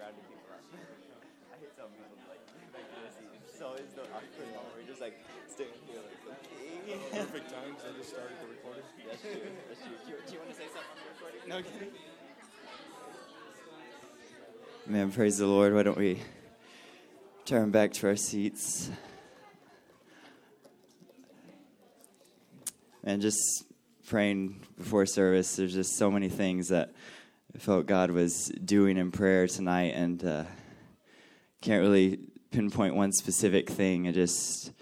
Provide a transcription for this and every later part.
rounding people up. I hate some people like back to the seat. It's always the awkward moment where you're just like standing here like, okay. Perfect time 'cause I just started the recording. That's true. That's true. Do you, do you want to say something on the recording? No kidding. Man, praise the Lord. Why don't we turn back to our seats? And just praying before service, there's just so many things that I felt God was doing in prayer tonight, and uh, can't really pinpoint one specific thing. I just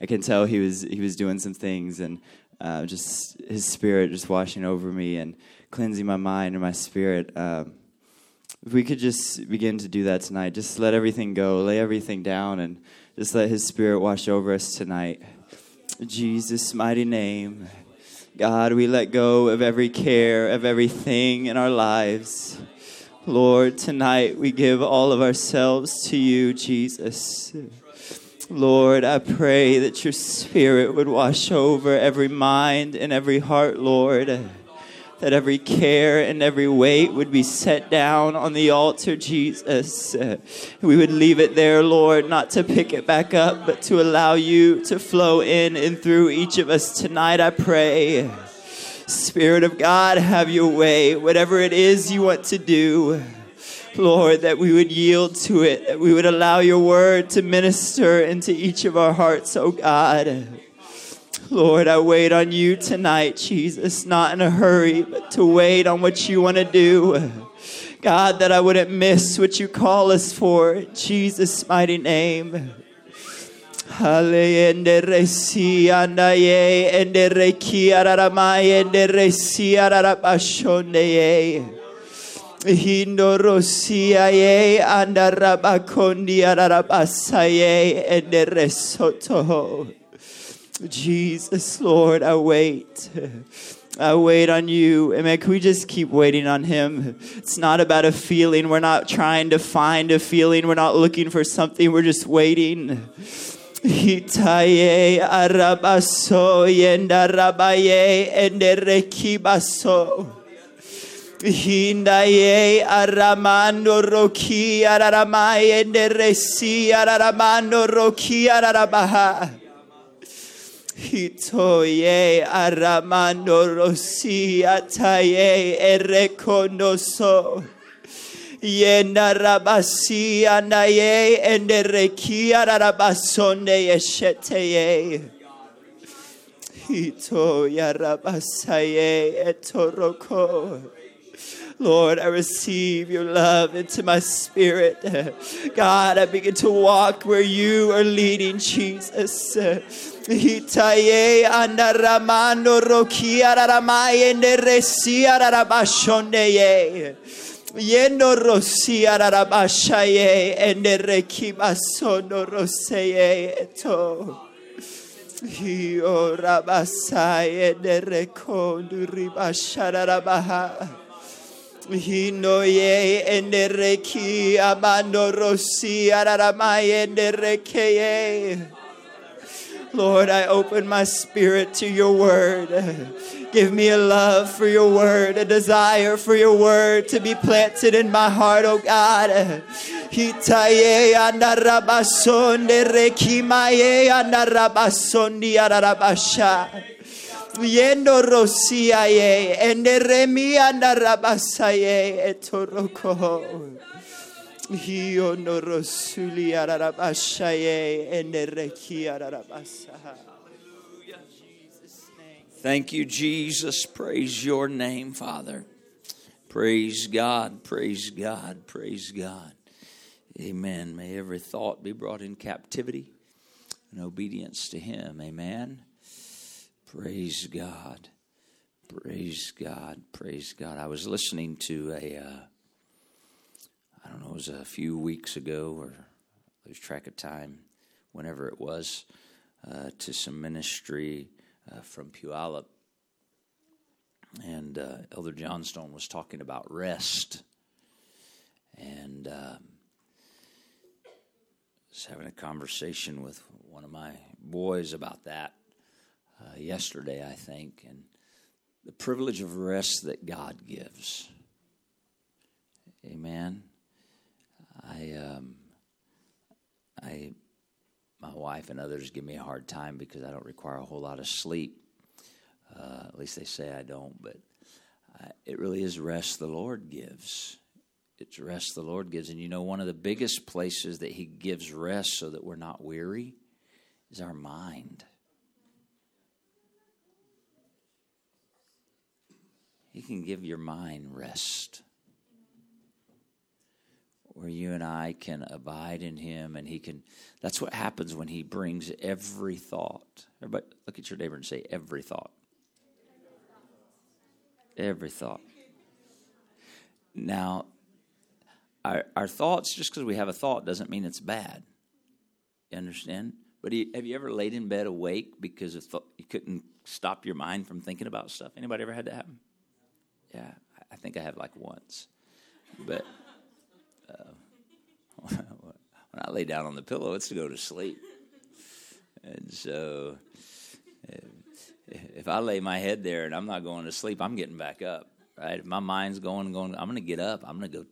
I can tell he was he was doing some things, and uh, just His Spirit just washing over me and cleansing my mind and my spirit. Um, if we could just begin to do that tonight, just let everything go, lay everything down, and just let His Spirit wash over us tonight. In Jesus' mighty name. God, we let go of every care, of everything in our lives. Lord, tonight we give all of ourselves to you, Jesus. Lord, I pray that your spirit would wash over every mind and every heart, Lord that every care and every weight would be set down on the altar, Jesus. Uh, we would leave it there, Lord, not to pick it back up, but to allow you to flow in and through each of us tonight, I pray. Spirit of God, have your way. Whatever it is you want to do, Lord, that we would yield to it, that we would allow your word to minister into each of our hearts, oh God. Lord, I wait on you tonight, Jesus, not in a hurry, but to wait on what you want to do. God, that I wouldn't miss what you call us for. Jesus' mighty name. Hindo rosia ye andarabakondi ararabasaye and resoto. Jesus, Lord, I wait. I wait on you. Amen. Can we just keep waiting on Him? It's not about a feeling. We're not trying to find a feeling. We're not looking for something. We're just waiting. Hindaye aramando roki araramaye enderesi araramando roki ararabaha. Hitoye aramando rosi ataye erekonoso. Yenda rabasi anaye endereki arabasonde yesheteye. Hito yarabasaye etoroko. Lord, I receive your love into my spirit. God, I begin to walk where you are leading, Jesus. Hitaye andaramando rokia raramaye neresia rarabashondeye. Yendo rosia rarabashaye enderekibasono roseye eto. Hio rabasaye nerekondu ribashararabaha. Hinoye endereki amando rosi araramay enderekeye. Lord, I open my spirit to your word. Give me a love for your word, a desire for your word to be planted in my heart, oh God. Hitaye andarabasonde rekimaye andarabasondi ararabasha. Yendo rosiaye enderemi andarabasaye etoroko. Hio no rosuli ararabashaye endereki ararabasa. Thank you, Jesus. Praise your name, Father. Praise God, praise God, praise God. Amen. May every thought be brought in captivity and obedience to Him. Amen. Praise God. Praise God. Praise God. I was listening to a, uh, I don't know, it was a few weeks ago or lose track of time, whenever it was, uh, to some ministry uh, from Puyallup. And uh, Elder Johnstone was talking about rest. And um, was having a conversation with one of my boys about that uh, yesterday, I think, and the privilege of rest that God gives. Amen. I, um, I, my wife and others give me a hard time because I don't require a whole lot of sleep. Uh, at least they say I don't, but uh, it really is rest the Lord gives. It's rest the Lord gives. And you know, one of the biggest places that He gives rest so that we're not weary is our mind. He can give your mind rest. Where you and I can abide in Him, and He can. That's what happens when He brings every thought. Everybody, look at your neighbor and say, every thought. Every thought. Now, our, our thoughts, just because we have a thought, doesn't mean it's bad. You understand? But have you ever laid in bed awake because th- you couldn't stop your mind from thinking about stuff? Anybody ever had that happen? Yeah, I think I have like once. But when I lay down on the pillow, it's to go to sleep. And so if I lay my head there and I'm not going to sleep, I'm getting back up. Right? If my mind's going going, I'm going to get up. I'm going to go.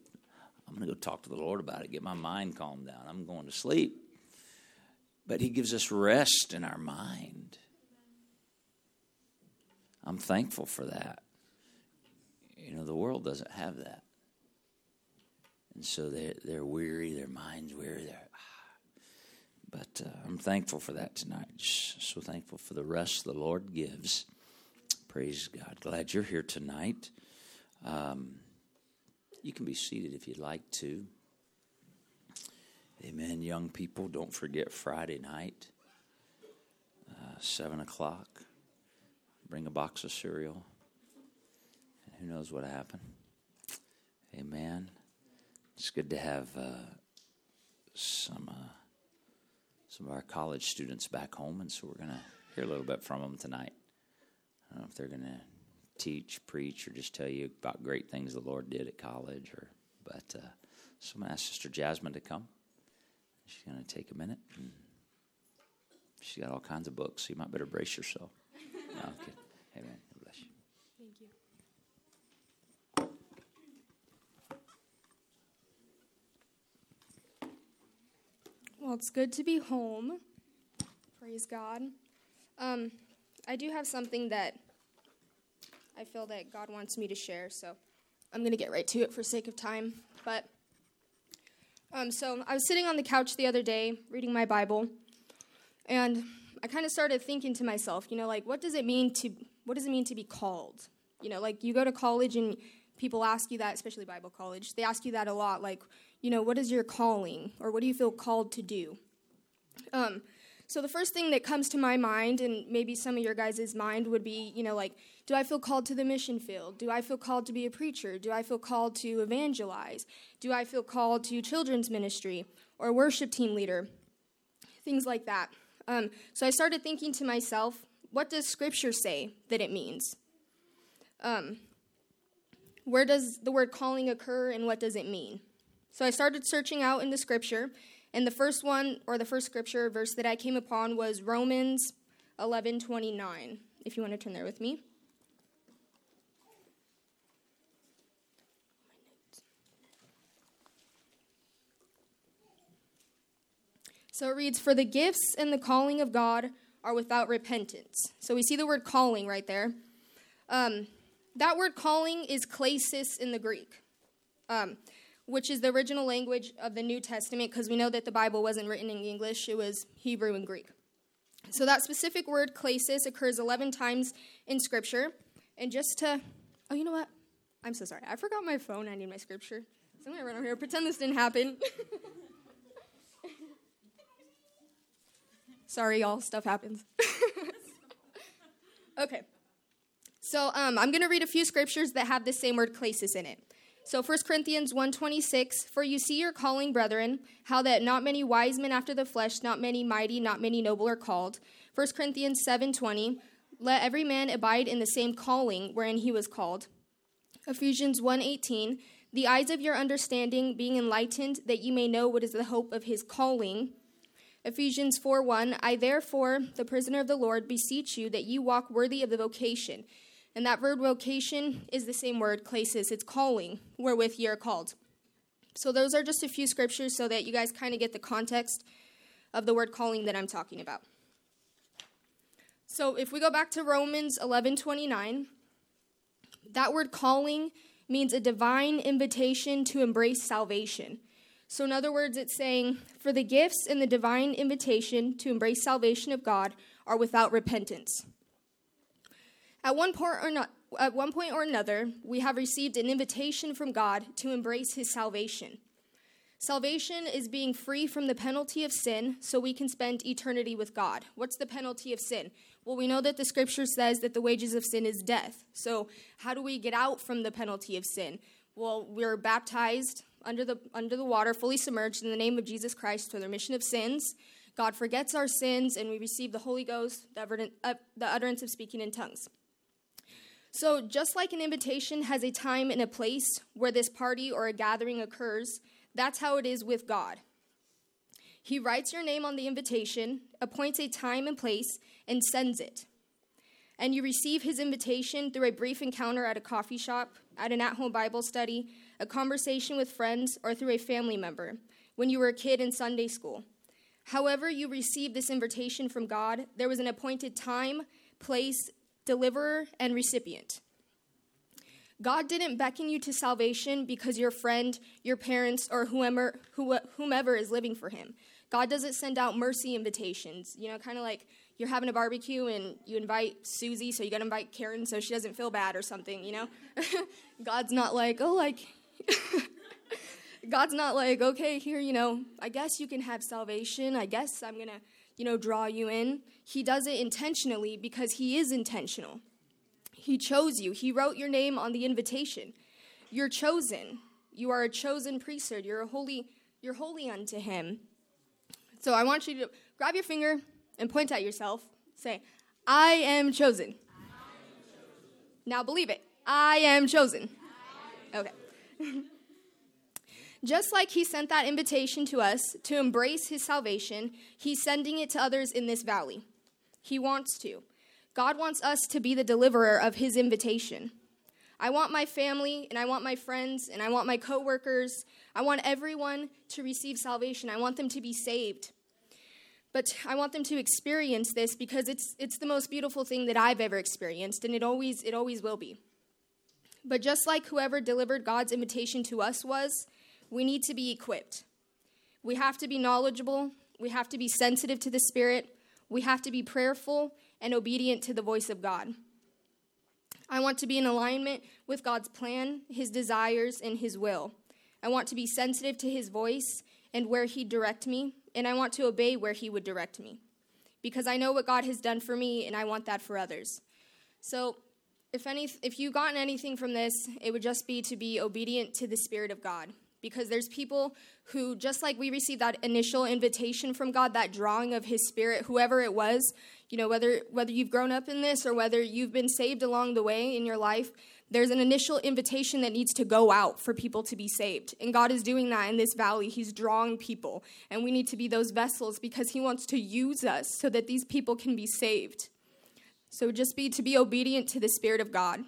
I'm going to go talk to the Lord about it. Get my mind calmed down. I'm going to sleep. But He gives us rest in our mind. I'm thankful for that. You know, the world doesn't have that. And so they're, they're weary, their mind's weary. They're. But uh, I'm thankful for that tonight. Just so thankful for the rest the Lord gives. Praise God. Glad you're here tonight. Um, you can be seated if you'd like to. Amen. Young people, don't forget Friday night, uh, 7 o'clock. Bring a box of cereal. Who knows what happened? Amen. It's good to have uh, some uh, some of our college students back home, and so we're going to hear a little bit from them tonight. I don't know if they're going to teach, preach, or just tell you about great things the Lord did at college. Or, but uh, so I'm going to ask Sister Jasmine to come. She's going to take a minute. she's got all kinds of books, so you might better brace yourself. No, okay. Amen. bless you. Thank you. Well, it's good to be home. Praise God. Um, I do have something that I feel that God wants me to share, so I'm going to get right to it for sake of time. But um, so I was sitting on the couch the other day reading my Bible, and I kind of started thinking to myself, you know, like what does it mean to what does it mean to be called? You know, like you go to college and people ask you that, especially Bible college. They ask you that a lot, like, you know, what is your calling, or what do you feel called to do? Um, so the first thing that comes to my mind, and maybe some of your guys' mind, would be, you know, like, do I feel called to the mission field? Do I feel called to be a preacher? Do I feel called to evangelize? Do I feel called to children's ministry or worship team leader? Things like that. Um, so I started thinking to myself, what does Scripture say that it means? Um, where does the word calling occur and what does it mean? So I started searching out in the Scripture, and the first one, or the first Scripture verse that I came upon was Romans 11 29. If you want to turn there with me. So it reads, For the gifts and the calling of God are without repentance. So we see the word calling right there. Um, that word calling is klesis in the Greek, um, which is the original language of the New Testament, because we know that the Bible wasn't written in English, it was Hebrew and Greek. So that specific word klesis occurs 11 times in Scripture. And just to, oh, you know what? I'm so sorry. I forgot my phone. I need my scripture. So I'm going to run over here, pretend this didn't happen. Sorry, y'all, stuff happens. okay. So um, I'm going to read a few scriptures that have the same word klesis in it. So 1 Corinthians 1:26, for you see your calling, brethren, how that not many wise men after the flesh, not many mighty, not many noble are called. 1 Corinthians 7:20, let every man abide in the same calling wherein he was called. Ephesians 1:18, the eyes of your understanding being enlightened, that you may know what is the hope of his calling Ephesians 4 1 I therefore, the prisoner of the Lord, beseech you that you walk worthy of the vocation. And that word vocation is the same word, klesis, it's calling, wherewith ye are called. So, those are just a few scriptures so that you guys kind of get the context of the word calling that I'm talking about. So, if we go back to Romans 11 29, that word calling means a divine invitation to embrace salvation. So, in other words, it's saying, for the gifts and the divine invitation to embrace salvation of God are without repentance. At one point or not, at one point or another, we have received an invitation from God to embrace his salvation. Salvation is being free from the penalty of sin so we can spend eternity with God. What's the penalty of sin? Well, we know that the scripture says that the wages of sin is death. So, how do we get out from the penalty of sin? Well, we're baptized under the under the water, fully submerged in the name of Jesus Christ for the remission of sins. God forgets our sins, and we receive the Holy Ghost, the, uh, the utterance of speaking in tongues. So, just like an invitation has a time and a place where this party or a gathering occurs, that's how it is with God. He writes your name on the invitation, appoints a time and place, and sends it. And you receive his invitation through a brief encounter at a coffee shop, at an at home Bible study, a conversation with friends, or through a family member when you were a kid in Sunday school. However, you received this invitation from God, there was an appointed time, place, deliverer, and recipient. God didn't beckon you to salvation because your friend, your parents, or whomever, whomever is living for him. God doesn't send out mercy invitations, you know, kind of like you're having a barbecue and you invite Susie, so you got to invite Karen so she doesn't feel bad or something, you know? God's not like, oh, like, God's not like, okay, here, you know, I guess you can have salvation. I guess I'm going to you know, draw you in. He does it intentionally because he is intentional. He chose you. He wrote your name on the invitation. You're chosen. You are a chosen priesthood. You're a holy you're holy unto him. So I want you to grab your finger and point at yourself. Say, I am chosen. I am chosen. Now believe it. I am chosen. Okay. Just like he sent that invitation to us to embrace his salvation, he's sending it to others in this valley. He wants to. God wants us to be the deliverer of his invitation. I want my family and I want my friends and I want my coworkers. I want everyone to receive salvation. I want them to be saved. But I want them to experience this because it's it's the most beautiful thing that I've ever experienced and it always it always will be. But just like whoever delivered God's invitation to us was, we need to be equipped. We have to be knowledgeable. We have to be sensitive to the Spirit. We have to be prayerful and obedient to the voice of God. I want to be in alignment with God's plan, His desires, and His will. I want to be sensitive to His voice and where He'd direct me, and I want to obey where He would direct me. Because I know what God has done for me, and I want that for others. So, if, any, if you've gotten anything from this, it would just be to be obedient to the Spirit of God because there's people who just like we received that initial invitation from God that drawing of his spirit whoever it was you know whether whether you've grown up in this or whether you've been saved along the way in your life there's an initial invitation that needs to go out for people to be saved. And God is doing that in this valley. He's drawing people. And we need to be those vessels because he wants to use us so that these people can be saved. So just be to be obedient to the spirit of God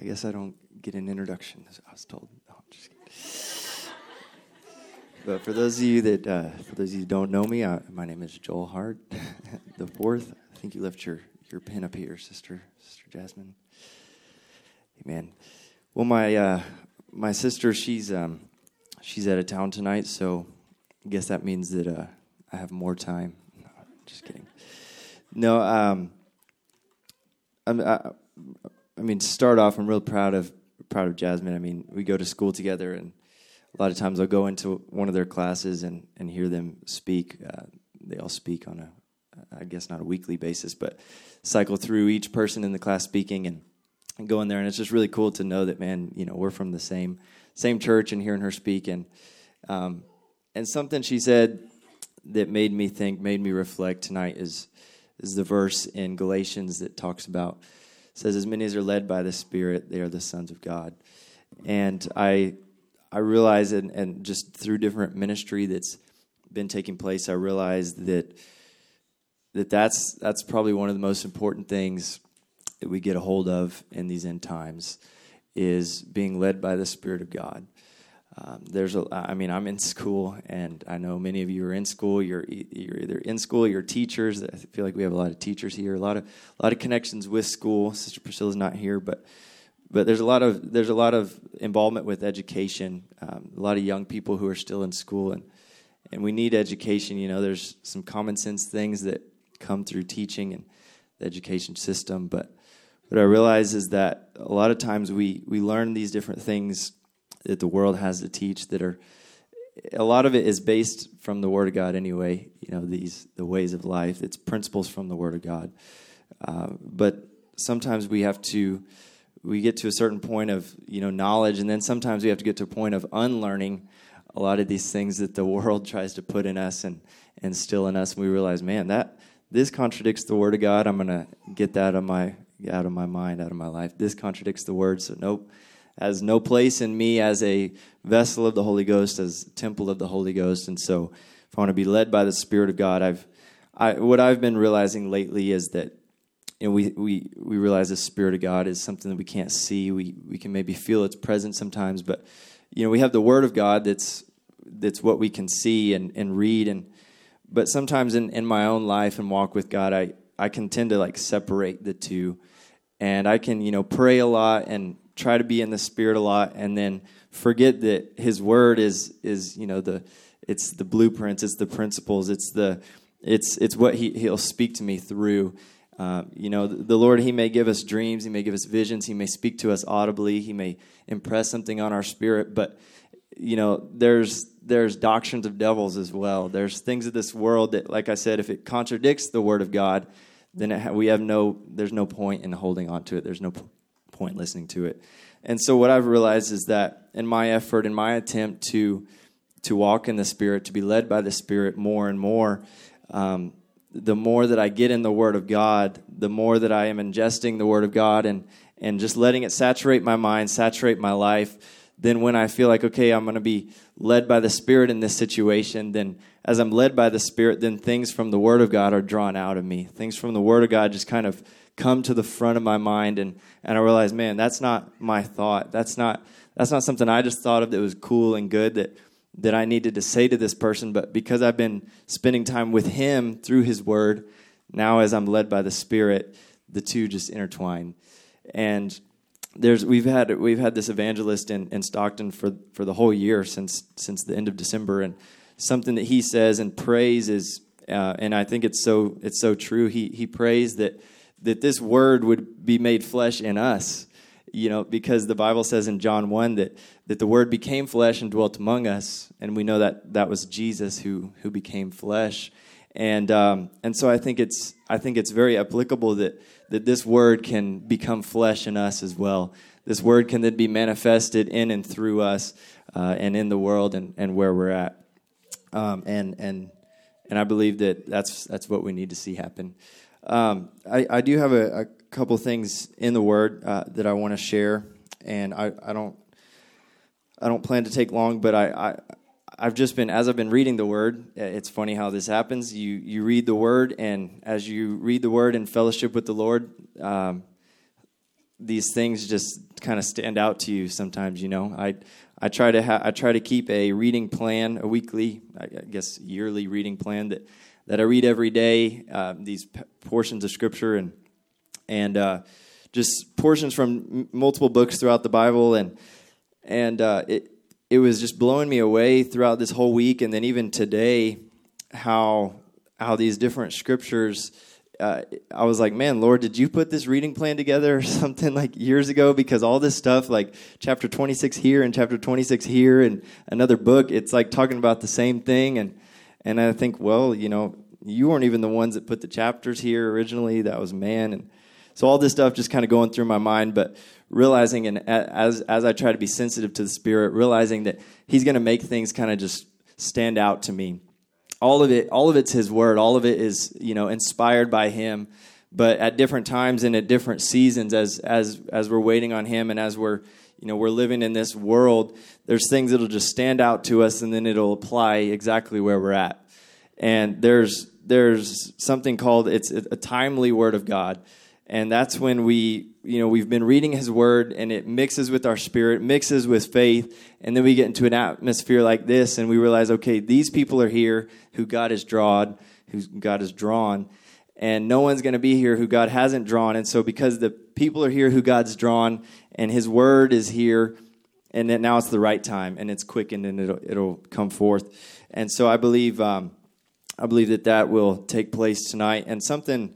I guess I don't get an introduction, I was told. No, but for those of you that, uh, for those of you don't know me, I, my name is Joel Hart, the fourth. I think you left your, your pen up here, sister, sister Jasmine. Amen. Well, my uh, my sister, she's um, she's out of town tonight, so I guess that means that uh, I have more time. No, just kidding. No, um, I'm. I, I mean, to start off, I'm real proud of proud of Jasmine. I mean, we go to school together, and a lot of times I'll go into one of their classes and and hear them speak. Uh, they all speak on a, I guess not a weekly basis, but cycle through each person in the class speaking and, and go in there, and it's just really cool to know that man, you know, we're from the same same church, and hearing her speak, and um, and something she said that made me think, made me reflect tonight is is the verse in Galatians that talks about says, "As many as are led by the Spirit, they are the sons of God." And I, I realize, and, and just through different ministry that's been taking place, I realized that that that's that's probably one of the most important things that we get a hold of in these end times is being led by the Spirit of God. Um, there's a, I mean, I'm in school, and I know many of you are in school. You're you're either in school, you're teachers. I feel like we have a lot of teachers here, a lot of a lot of connections with school. Sister Priscilla's not here, but but there's a lot of there's a lot of involvement with education. Um, a lot of young people who are still in school, and and we need education. You know, there's some common sense things that come through teaching and the education system, but what I realize is that a lot of times we we learn these different things that the world has to teach that are a lot of it is based from the Word of God anyway. You know these the ways of life. It's principles from the Word of God, uh, but sometimes we have to we get to a certain point of you know knowledge, and then sometimes we have to get to a point of unlearning a lot of these things that the world tries to put in us and and still in us. And we realize, man, that this contradicts the Word of God. I'm gonna get that out of my out of my mind, out of my life. This contradicts the Word, so nope has no place in me as a vessel of the Holy Ghost, as temple of the Holy Ghost. And so, if I want to be led by the Spirit of God, I've I, what I've been realizing lately is that you know, we, we, we realize the Spirit of God is something that we can't see. We, we can maybe feel its presence sometimes, but you know, we have the Word of God that's that's what we can see and, and read and but sometimes in, in my own life and walk with God I, I can tend to like separate the two and I can, you know, pray a lot and try to be in the spirit a lot and then forget that his word is is you know the it's the blueprints it's the principles it's the it's it's what he he'll speak to me through. Um, you know the, the lord he may give us dreams he may give us visions he may speak to us audibly he may impress something on our spirit but you know there's there's doctrines of devils as well. There's things of this world that like i said if it contradicts the word of god then ha- we have no there's no point in holding on to it. There's no point listening to it. And so what I've realized is that in my effort, in my attempt to to walk in the Spirit, to be led by the Spirit more and more, um, the more that I get in the Word of God, the more that I am ingesting the Word of God and and just letting it saturate my mind, saturate my life. Then when I feel like okay, I'm going to be led by the Spirit in this situation, then as I'm led by the Spirit, then things from the Word of God are drawn out of me. Things from the Word of God just kind of come to the front of my mind and, and I realized, man, that's not my thought. That's not that's not something I just thought of that was cool and good that that I needed to say to this person, but because I've been spending time with him through his word, now as I'm led by the Spirit, the two just intertwine. And there's we've had we've had this evangelist in, in Stockton for for the whole year since since the end of December, and something that he says and prays is, uh, and I think it's so it's so true. He he prays that that this word would be made flesh in us you know because the bible says in john 1 that that the word became flesh and dwelt among us and we know that that was jesus who who became flesh. And um, and so i think it's i think it's very applicable that that this word can become flesh in us as well. This word can then be manifested in and through us uh, and in the world and, and where we're at. Um, and and and i believe that that's that's what we need to see happen um, I, I, do have a, a, couple things in the Word uh, that I want to share, and I, I, don't I don't plan to take long, but I, I I've just been as I've been reading the Word. It's funny how this happens. You you read the Word, and as you read the Word in fellowship with the Lord, um, these things just kind of stand out to you. Sometimes, you know, I I try to ha- I try to keep a reading plan, a weekly, I guess yearly reading plan that that I read every day, uh, these p- portions of Scripture and and uh, just portions from m- multiple books throughout the Bible, and and uh, it it was just blowing me away throughout this whole week, and then even today, how how these different scriptures. Uh, I was like, man, Lord, did you put this reading plan together or something like years ago? Because all this stuff, like chapter 26 here and chapter 26 here and another book, it's like talking about the same thing. And and I think, well, you know, you weren't even the ones that put the chapters here originally. That was man. And so all this stuff just kind of going through my mind, but realizing and as as I try to be sensitive to the Spirit, realizing that He's going to make things kind of just stand out to me. All of it, all of it's His Word. All of it is you know inspired by Him. But at different times and at different seasons, as as as we're waiting on Him and as we're you know we're living in this world. There's things that'll just stand out to us and then it'll apply exactly where we're at. And there's there's something called it's a timely word of God, and that's when we you know we've been reading His Word and it mixes with our spirit, mixes with faith, and then we get into an atmosphere like this, and we realize, okay, these people are here who God has drawn, who God has drawn, and no one's going to be here who God hasn't drawn, and so because the people are here who God's drawn, and His Word is here and now it's the right time and it's quickened and it'll, it'll come forth. And so i believe um, i believe that that will take place tonight. And something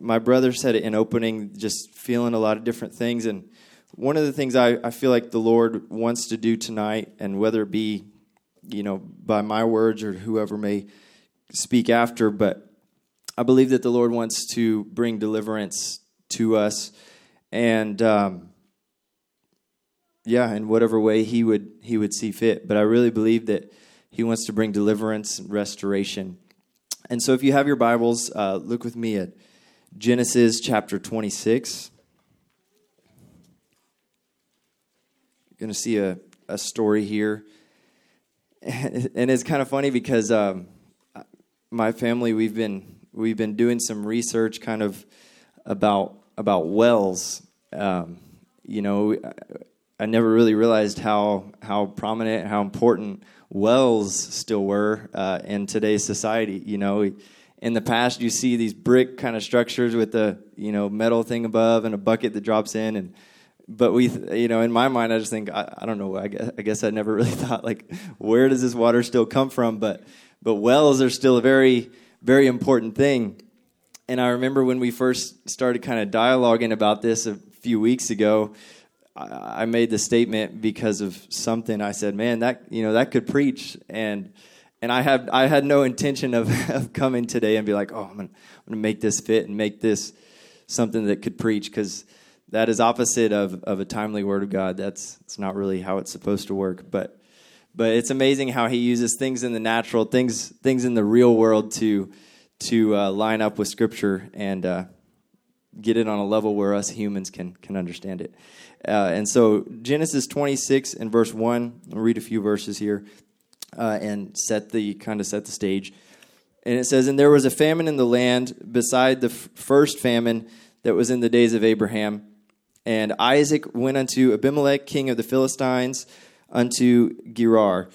my brother said it in opening just feeling a lot of different things. And one of the things I, I feel like the lord wants to do tonight and whether it be you know by my words or whoever may speak after but i believe that the lord wants to bring deliverance to us. And um, yeah, in whatever way he would he would see fit. But I really believe that he wants to bring deliverance and restoration. And so, if you have your Bibles, uh, look with me at Genesis chapter twenty six. You're going to see a, a story here, and it's kind of funny because um, my family we've been we've been doing some research kind of about about wells. Um, you know, I never really realized how how prominent, how important wells still were uh, in today's society. You know, in the past, you see these brick kind of structures with the you know metal thing above and a bucket that drops in, and but we, you know, in my mind, I just think I, I don't know. I guess, I guess I never really thought like, where does this water still come from? But but wells are still a very very important thing. And I remember when we first started kind of dialoguing about this a few weeks ago I made the statement because of something. I said, "Man, that you know that could preach," and and I had I had no intention of, of coming today and be like, "Oh, I'm gonna, I'm gonna make this fit and make this something that could preach," because that is opposite of of a timely word of God. That's it's not really how it's supposed to work. But but it's amazing how He uses things in the natural, things things in the real world to to uh, line up with Scripture and uh, get it on a level where us humans can can understand it. Uh, and so Genesis 26 and verse 1, I'll read a few verses here uh, and set the kind of set the stage. And it says, And there was a famine in the land beside the f- first famine that was in the days of Abraham. And Isaac went unto Abimelech, king of the Philistines, unto Gerar.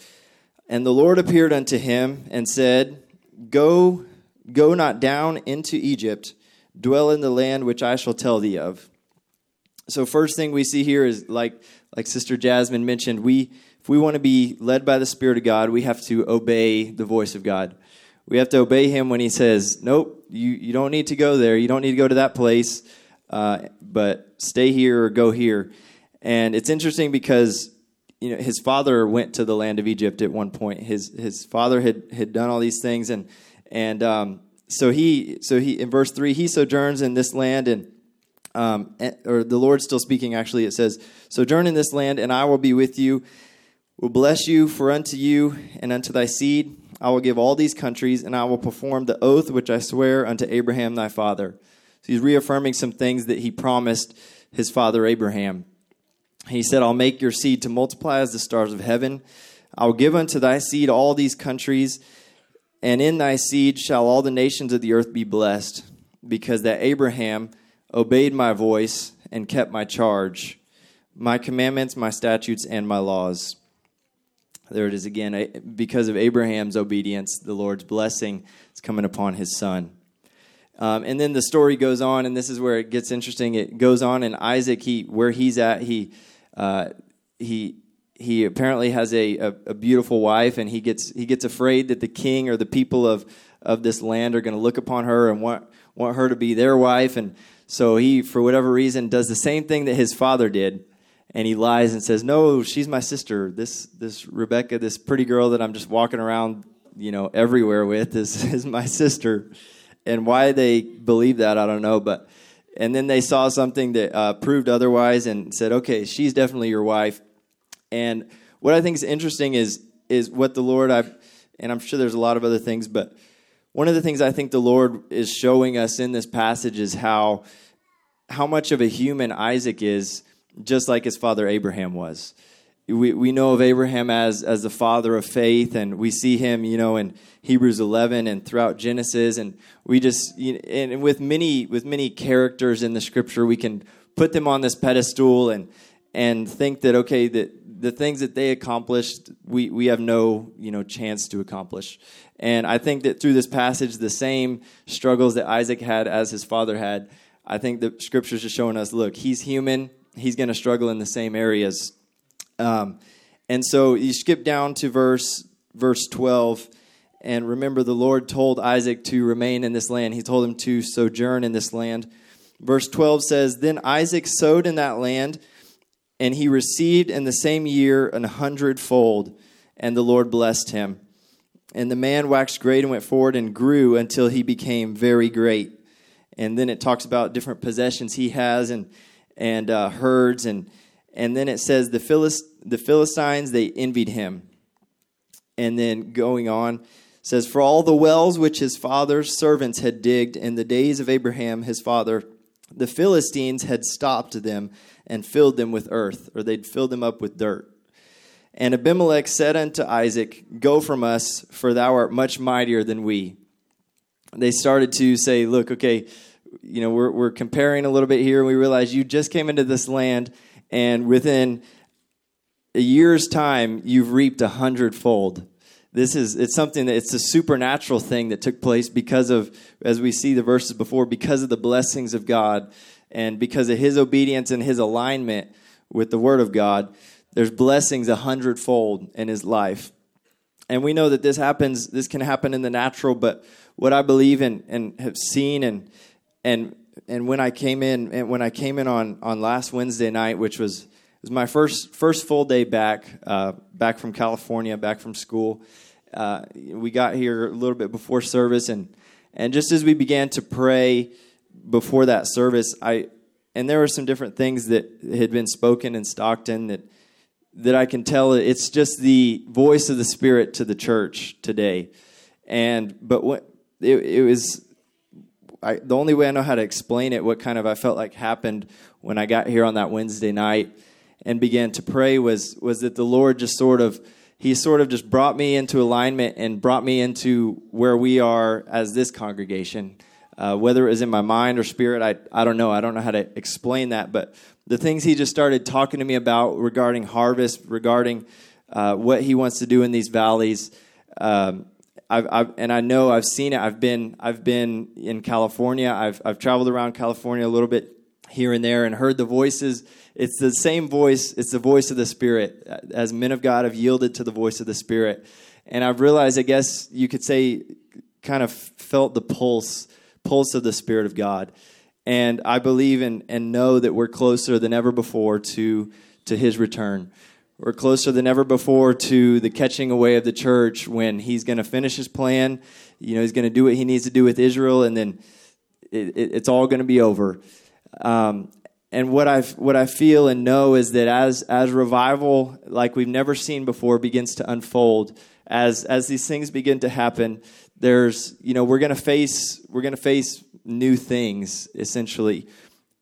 And the Lord appeared unto him and said, Go, go not down into Egypt, dwell in the land which I shall tell thee of so first thing we see here is like like Sister Jasmine mentioned, we if we want to be led by the Spirit of God, we have to obey the voice of God. We have to obey Him when He says, "Nope, you you don't need to go there. You don't need to go to that place, uh, but stay here or go here." And it's interesting because you know his father went to the land of Egypt at one point. His his father had had done all these things, and and um, so he so he in verse three he sojourns in this land and um, or the Lord still speaking, actually, it says, Sojourn in this land, and I will be with you, will bless you, for unto you and unto thy seed I will give all these countries, and I will perform the oath which I swear unto Abraham thy father. So he's reaffirming some things that he promised his father Abraham. He said, I'll make your seed to multiply as the stars of heaven. I will give unto thy seed all these countries, and in thy seed shall all the nations of the earth be blessed, because that Abraham obeyed my voice and kept my charge, my commandments, my statutes, and my laws. There it is again. Because of Abraham's obedience, the Lord's blessing is coming upon his son. Um, and then the story goes on, and this is where it gets interesting. It goes on, and Isaac, he where he's at, he uh, he he apparently has a, a, a, beautiful wife, and he gets he gets afraid that the king or the people of of this land are going to look upon her and want want her to be their wife, and so he, for whatever reason, does the same thing that his father did, and he lies and says, "No, she's my sister. This this Rebecca, this pretty girl that I'm just walking around, you know, everywhere with, is is my sister." And why they believe that, I don't know, but and then they saw something that uh, proved otherwise and said, "Okay, she's definitely your wife." And what I think is interesting is is what the Lord I and I'm sure there's a lot of other things, but one of the things I think the Lord is showing us in this passage is how how much of a human Isaac is, just like his father Abraham was. we, we know of Abraham as, as the father of faith, and we see him, you know, in Hebrews 11 and throughout Genesis, and we just, and with many with many characters in the Scripture, we can put them on this pedestal and and think that okay, that the things that they accomplished, we we have no you know chance to accomplish. And I think that through this passage, the same struggles that Isaac had as his father had, I think the Scriptures are showing us, look, he's human, he's going to struggle in the same areas um, and so you skip down to verse verse 12 and remember the Lord told Isaac to remain in this land. He told him to sojourn in this land. Verse 12 says, Then Isaac sowed in that land, and he received in the same year an hundredfold, and the Lord blessed him. And the man waxed great and went forward and grew until he became very great. And then it talks about different possessions he has and and uh, herds and and then it says the, Philist- the Philistines, they envied him. And then going on, says, For all the wells which his father's servants had digged in the days of Abraham his father, the Philistines had stopped them and filled them with earth, or they'd filled them up with dirt. And Abimelech said unto Isaac, Go from us, for thou art much mightier than we. They started to say, Look, okay, you know, we're, we're comparing a little bit here, and we realize you just came into this land and within a year's time, you've reaped a hundredfold. This is it's something that it's a supernatural thing that took place because of, as we see the verses before, because of the blessings of God and because of his obedience and his alignment with the Word of God. There's blessings a hundredfold in his life. And we know that this happens, this can happen in the natural, but what I believe in and have seen and and and when I came in, and when I came in on, on last Wednesday night, which was was my first first full day back, uh, back from California, back from school. Uh, we got here a little bit before service, and and just as we began to pray before that service, I and there were some different things that had been spoken in Stockton that that I can tell it's just the voice of the Spirit to the church today, and but what it, it was I, the only way I know how to explain it, what kind of I felt like happened when I got here on that Wednesday night and began to pray was was that the Lord just sort of he sort of just brought me into alignment and brought me into where we are as this congregation. Uh, whether it was in my mind or spirit, I, I don't know. I don't know how to explain that. But the things he just started talking to me about regarding harvest, regarding uh, what he wants to do in these valleys, um, I've, I've, and I know I've seen it. I've been I've been in California. I've I've traveled around California a little bit here and there and heard the voices. It's the same voice. It's the voice of the Spirit. As men of God have yielded to the voice of the Spirit, and I've realized. I guess you could say, kind of felt the pulse pulse of the Spirit of God, and I believe and and know that we're closer than ever before to to His return. We're closer than ever before to the catching away of the church when he's going to finish his plan. You know, he's going to do what he needs to do with Israel, and then it, it, it's all going to be over. Um, and what I what I feel and know is that as as revival like we've never seen before begins to unfold, as as these things begin to happen, there's you know we're going to face we're to face new things essentially,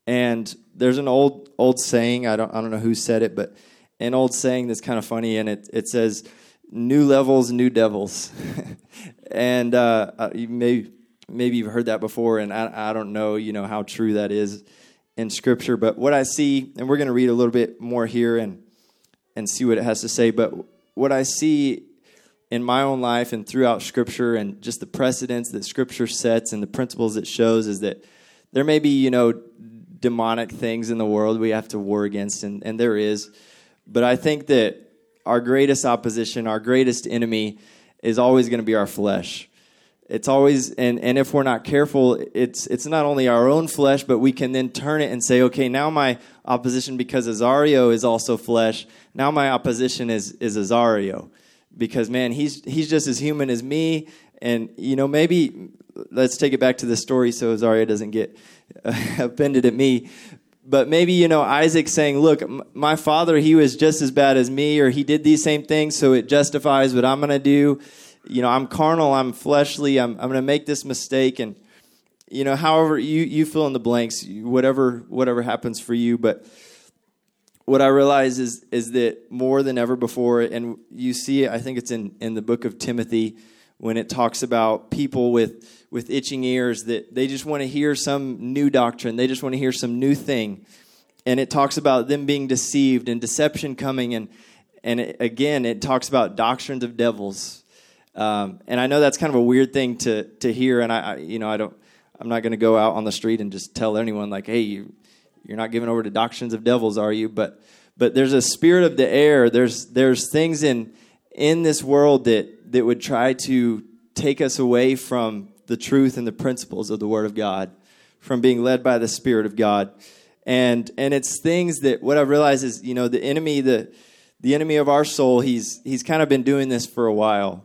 and there's an old old saying I don't I don't know who said it, but an old saying that's kind of funny, and it, it says, New levels, new devils. and uh, uh maybe, maybe you've heard that before, and I, I don't know, you know, how true that is in Scripture. But what I see, and we're going to read a little bit more here and, and see what it has to say, but what I see in my own life and throughout Scripture and just the precedents that Scripture sets and the principles it shows is that there may be, you know, demonic things in the world we have to war against, and, and there is. But I think that our greatest opposition, our greatest enemy, is always going to be our flesh. It's always, and, and if we're not careful, it's, it's not only our own flesh, but we can then turn it and say, okay, now my opposition, because Azario is also flesh, now my opposition is, is Azario. Because, man, he's, he's just as human as me. And, you know, maybe let's take it back to the story so Azario doesn't get offended at me but maybe you know isaac saying look my father he was just as bad as me or he did these same things so it justifies what i'm going to do you know i'm carnal i'm fleshly i'm, I'm going to make this mistake and you know however you, you fill in the blanks whatever whatever happens for you but what I realize is is that more than ever before, and you see. I think it's in in the book of Timothy when it talks about people with with itching ears that they just want to hear some new doctrine. They just want to hear some new thing, and it talks about them being deceived and deception coming and and it, again it talks about doctrines of devils. Um, and I know that's kind of a weird thing to to hear, and I, I you know I don't I'm not going to go out on the street and just tell anyone like, hey, you you're not giving over to doctrines of devils, are you? But but there's a spirit of the air. There's there's things in in this world that that would try to take us away from the truth and the principles of the Word of God, from being led by the Spirit of God. And and it's things that what I've realized is, you know, the enemy, the the enemy of our soul, he's he's kind of been doing this for a while.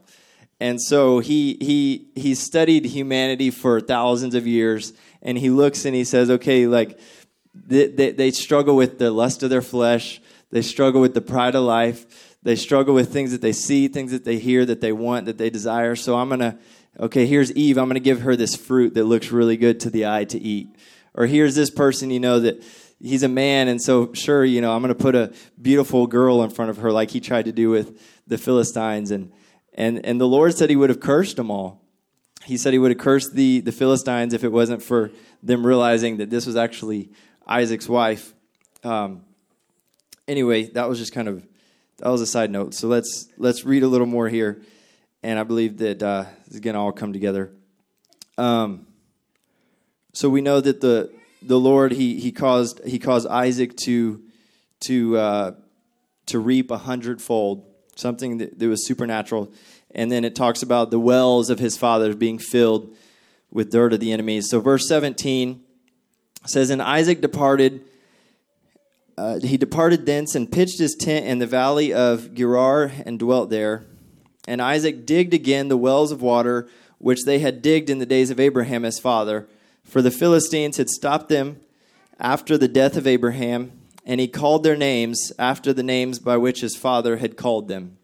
And so he he he studied humanity for thousands of years and he looks and he says, okay, like they, they, they, struggle with the lust of their flesh. They struggle with the pride of life. They struggle with things that they see, things that they hear, that they want, that they desire. So I'm going to, okay, here's Eve. I'm going to give her this fruit that looks really good to the eye to eat. Or here's this person, you know, that he's a man. And so, sure, you know, I'm going to put a beautiful girl in front of her like he tried to do with the Philistines. And, and, and the Lord said he would have cursed them all. He said he would have cursed the, the Philistines if it wasn't for them realizing that this was actually Isaac's wife. Um, anyway, that was just kind of that was a side note. So let's let's read a little more here, and I believe that uh, is going to all come together. Um, so we know that the the Lord he he caused he caused Isaac to to uh, to reap a hundredfold, something that, that was supernatural. And then it talks about the wells of his fathers being filled with dirt of the enemies. So verse 17 says, And Isaac departed. Uh, he departed thence and pitched his tent in the valley of Gerar and dwelt there. And Isaac digged again the wells of water which they had digged in the days of Abraham his father, for the Philistines had stopped them after the death of Abraham, and he called their names after the names by which his father had called them.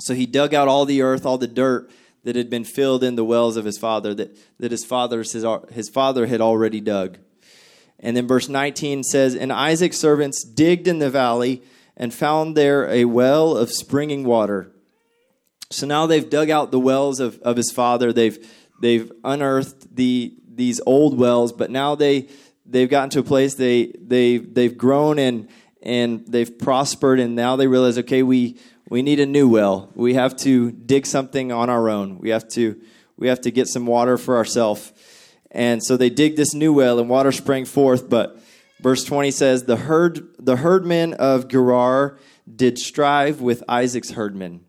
So he dug out all the earth, all the dirt that had been filled in the wells of his father, that, that his, father's, his, his father had already dug. And then verse 19 says, And Isaac's servants digged in the valley and found there a well of springing water. So now they've dug out the wells of, of his father. They've, they've unearthed the, these old wells, but now they, they've gotten to a place they, they, they've grown and, and they've prospered, and now they realize, okay, we, we need a new well. We have to dig something on our own. We have to, we have to get some water for ourselves. And so they dig this new well, and water sprang forth. But verse 20 says, The, herd, the herdmen of Gerar did strive with Isaac's herdmen,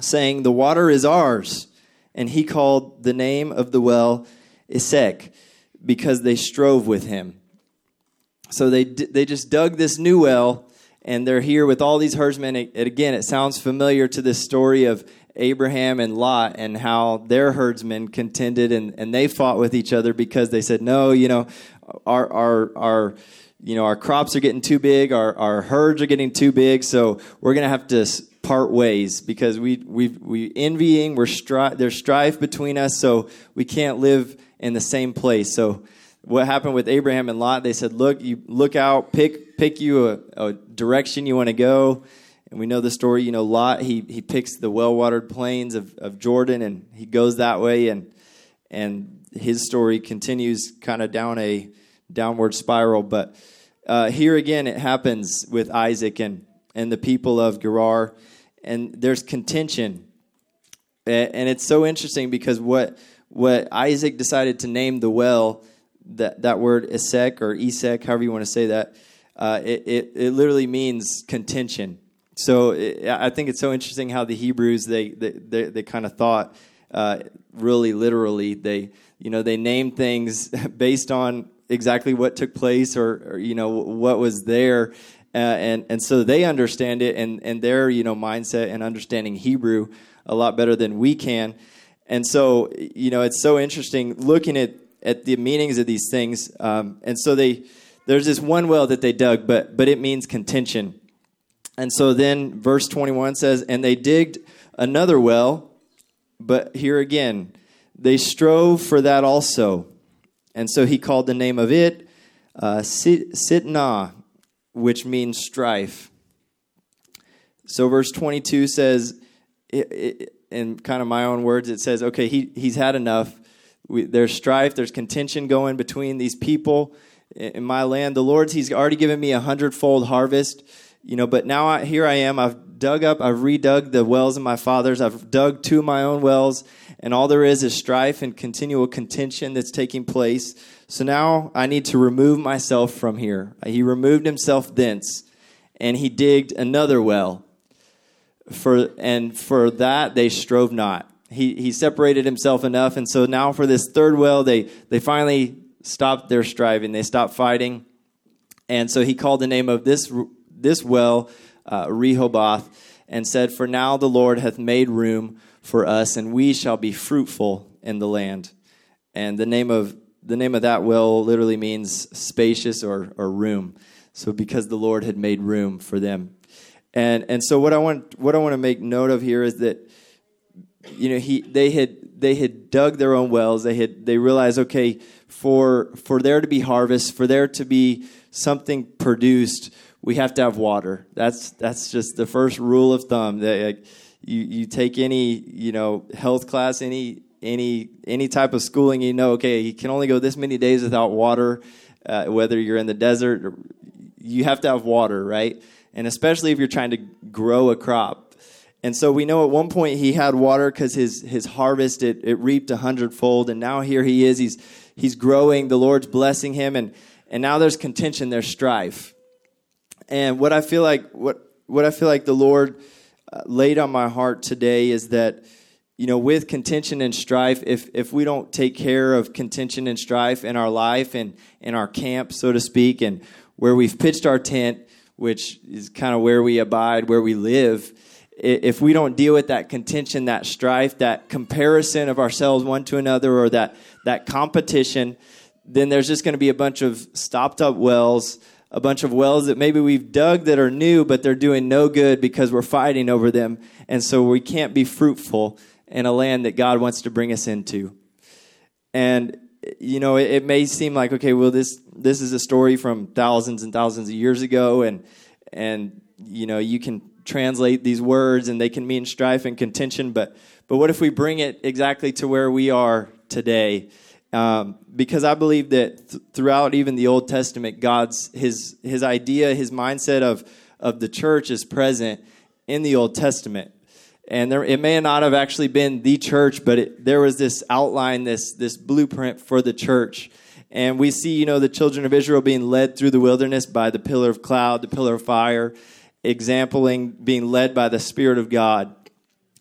saying, The water is ours. And he called the name of the well Esek, because they strove with him. So they, they just dug this new well, and they're here with all these herdsmen. It, again, it sounds familiar to this story of Abraham and Lot and how their herdsmen contended and, and they fought with each other because they said, no, you know, our, our, our, you know, our crops are getting too big, our, our herds are getting too big, so we're going to have to part ways because we, we, we envying, we're stri- there's strife between us, so we can't live in the same place. So what happened with Abraham and Lot, they said, look, you look out, pick, pick you a, a direction you want to go and we know the story, you know, Lot, he, he picks the well watered plains of, of Jordan and he goes that way and and his story continues kind of down a downward spiral. But uh, here again it happens with Isaac and, and the people of Gerar, and there's contention. And it's so interesting because what what Isaac decided to name the well, that, that word Esek or Esek, however you want to say that, uh, it, it, it literally means contention so I think it's so interesting how the Hebrews they they, they, they kind of thought uh, really literally. They you know they named things based on exactly what took place or, or you know what was there. Uh, and and so they understand it and and their you know mindset and understanding Hebrew a lot better than we can. And so you know it's so interesting looking at at the meanings of these things. Um, and so they there's this one well that they dug, but but it means contention. And so then verse 21 says, And they digged another well, but here again, they strove for that also. And so he called the name of it uh, Sitnah, which means strife. So, verse 22 says, in kind of my own words, it says, okay, he, he's had enough. We, there's strife, there's contention going between these people in my land. The Lord's, He's already given me a hundredfold harvest, you know, but now I, here I am. I've dug up, I've redug the wells of my fathers, I've dug two of my own wells, and all there is is strife and continual contention that's taking place. So now I need to remove myself from here. He removed himself thence, and he digged another well. For and for that they strove not. He he separated himself enough, and so now for this third well, they they finally stopped their striving. They stopped fighting, and so he called the name of this this well uh, Rehoboth, and said, "For now the Lord hath made room for us, and we shall be fruitful in the land." And the name of the name of that well literally means spacious or, or room. So because the Lord had made room for them. And and so what I want what I want to make note of here is that you know he they had they had dug their own wells. They had they realized okay for for there to be harvest, for there to be something produced, we have to have water. That's that's just the first rule of thumb. That like, you you take any you know health class, any any any type of schooling, you know, okay, you can only go this many days without water. Uh, whether you're in the desert, you have to have water, right? And especially if you're trying to grow a crop. And so we know at one point he had water because his his harvest it, it reaped a hundredfold, and now here he is. He's he's growing. The Lord's blessing him, and and now there's contention, there's strife. And what I feel like what what I feel like the Lord uh, laid on my heart today is that you know, with contention and strife, if if we don't take care of contention and strife in our life and in our camp, so to speak, and where we've pitched our tent, which is kind of where we abide, where we live, if we don't deal with that contention, that strife, that comparison of ourselves one to another, or that that competition, then there's just going to be a bunch of stopped up wells, a bunch of wells that maybe we've dug that are new, but they're doing no good because we're fighting over them, and so we can't be fruitful in a land that God wants to bring us into. And you know, it, it, may seem like okay, well, this this is a story from thousands and thousands of years ago, and and you know, you can translate these words and they can mean strife and contention, but but what if we bring it exactly to where we are today? Um, because I believe that th- throughout even the Old Testament, God's his his idea, his mindset of of the church is present in the Old Testament and there, it may not have actually been the church, but it, there was this outline, this this blueprint for the church. And we see, you know, the children of Israel being led through the wilderness by the pillar of cloud, the pillar of fire, exampling being led by the Spirit of God.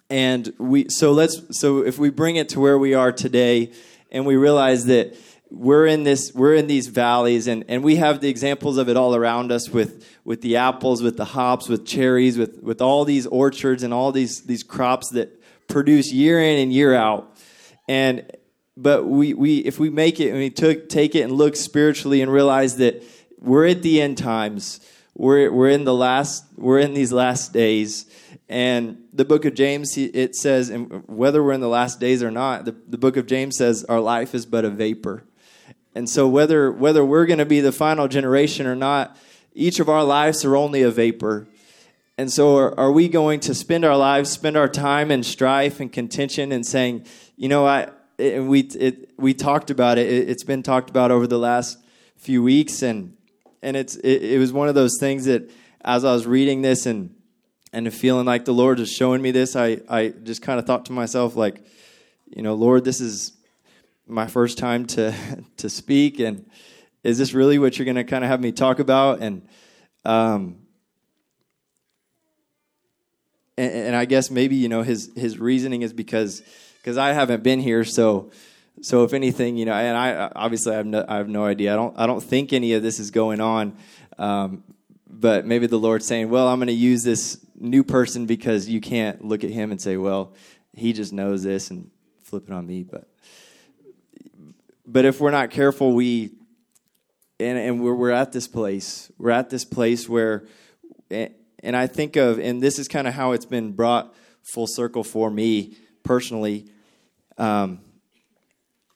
And we, so let's, so if we bring it to where we are today, and we realize that we're in this we're in these valleys and, and we have the examples of it all around us with with the apples with the hops with cherries with with all these orchards and all these these crops that produce year in and year out. And but we we if we make it and we took take it and look spiritually and realize that we're at the end times. We're we're in the last we're in these last days and the book of James, it says, and whether we're in the last days or not, the, the book of James says our life is but a vapor. And so whether whether we're going to be the final generation or not, each of our lives are only a vapor. And so are, are we going to spend our lives, spend our time in strife and contention and saying, you know, I and we it, we talked about it. it. has been talked about over the last few weeks, and and it's it, it was one of those things that as I was reading this and and feeling like the Lord is showing me this, I I just kind of thought to myself like, you know, Lord, this is my first time to to speak, and is this really what you're going to kind of have me talk about? And um, and, and I guess maybe you know his his reasoning is because because I haven't been here, so so if anything, you know, and I obviously I have no, I have no idea. I don't I don't think any of this is going on, um, but maybe the Lord's saying, well, I'm going to use this new person because you can't look at him and say, well, he just knows this and flip it on me, but but if we're not careful, we and and we're we're at this place. We're at this place where, and I think of, and this is kind of how it's been brought full circle for me personally. Um,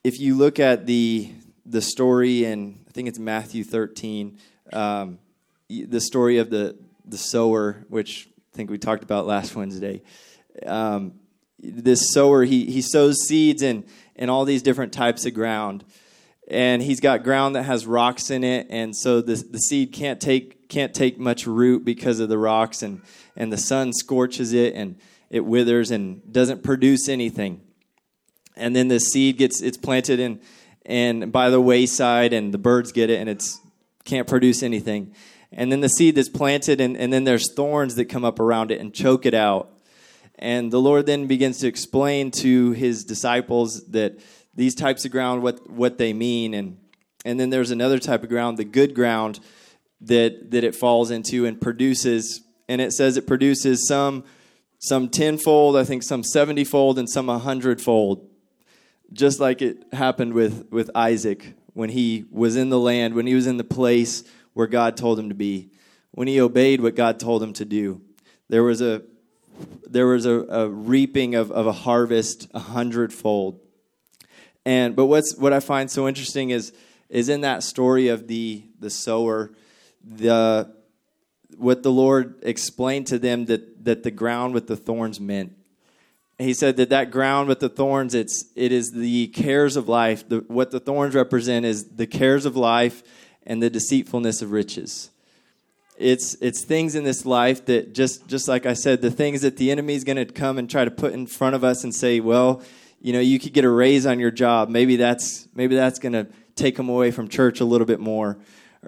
if you look at the the story in I think it's Matthew 13, um, the story of the the sower, which think we talked about last Wednesday. Um, this sower, he he sows seeds in in all these different types of ground, and he's got ground that has rocks in it, and so the the seed can't take can't take much root because of the rocks, and and the sun scorches it, and it withers and doesn't produce anything. And then the seed gets it's planted in and by the wayside, and the birds get it, and it's can't produce anything. And then the seed that's planted, and, and then there's thorns that come up around it and choke it out. And the Lord then begins to explain to his disciples that these types of ground, what, what they mean. And, and then there's another type of ground, the good ground, that, that it falls into and produces. And it says it produces some, some tenfold, I think some 70 fold, and some 100 fold. Just like it happened with, with Isaac when he was in the land, when he was in the place where God told him to be, when he obeyed what God told him to do. There was a there was a, a reaping of, of a harvest a hundredfold. And but what's what I find so interesting is is in that story of the the sower, the what the Lord explained to them that that the ground with the thorns meant. He said that that ground with the thorns, it's it is the cares of life. The, what the thorns represent is the cares of life and the deceitfulness of riches. It's it's things in this life that just just like I said, the things that the enemy is going to come and try to put in front of us and say, well, you know, you could get a raise on your job. Maybe that's maybe that's going to take them away from church a little bit more,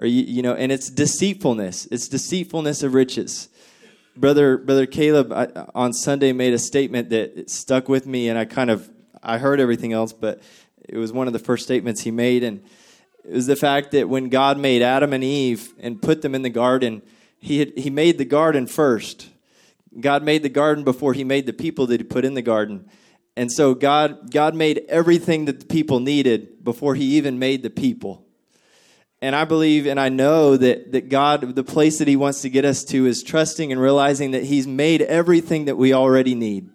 or you, you know, and it's deceitfulness. It's deceitfulness of riches. Brother Brother Caleb I, on Sunday made a statement that stuck with me, and I kind of I heard everything else, but it was one of the first statements he made, and it was the fact that when God made Adam and Eve and put them in the garden, he, had, he made the garden first. God made the garden before he made the people that he put in the garden. And so God, God made everything that the people needed before he even made the people. And I believe and I know that, that God, the place that he wants to get us to is trusting and realizing that he's made everything that we already need.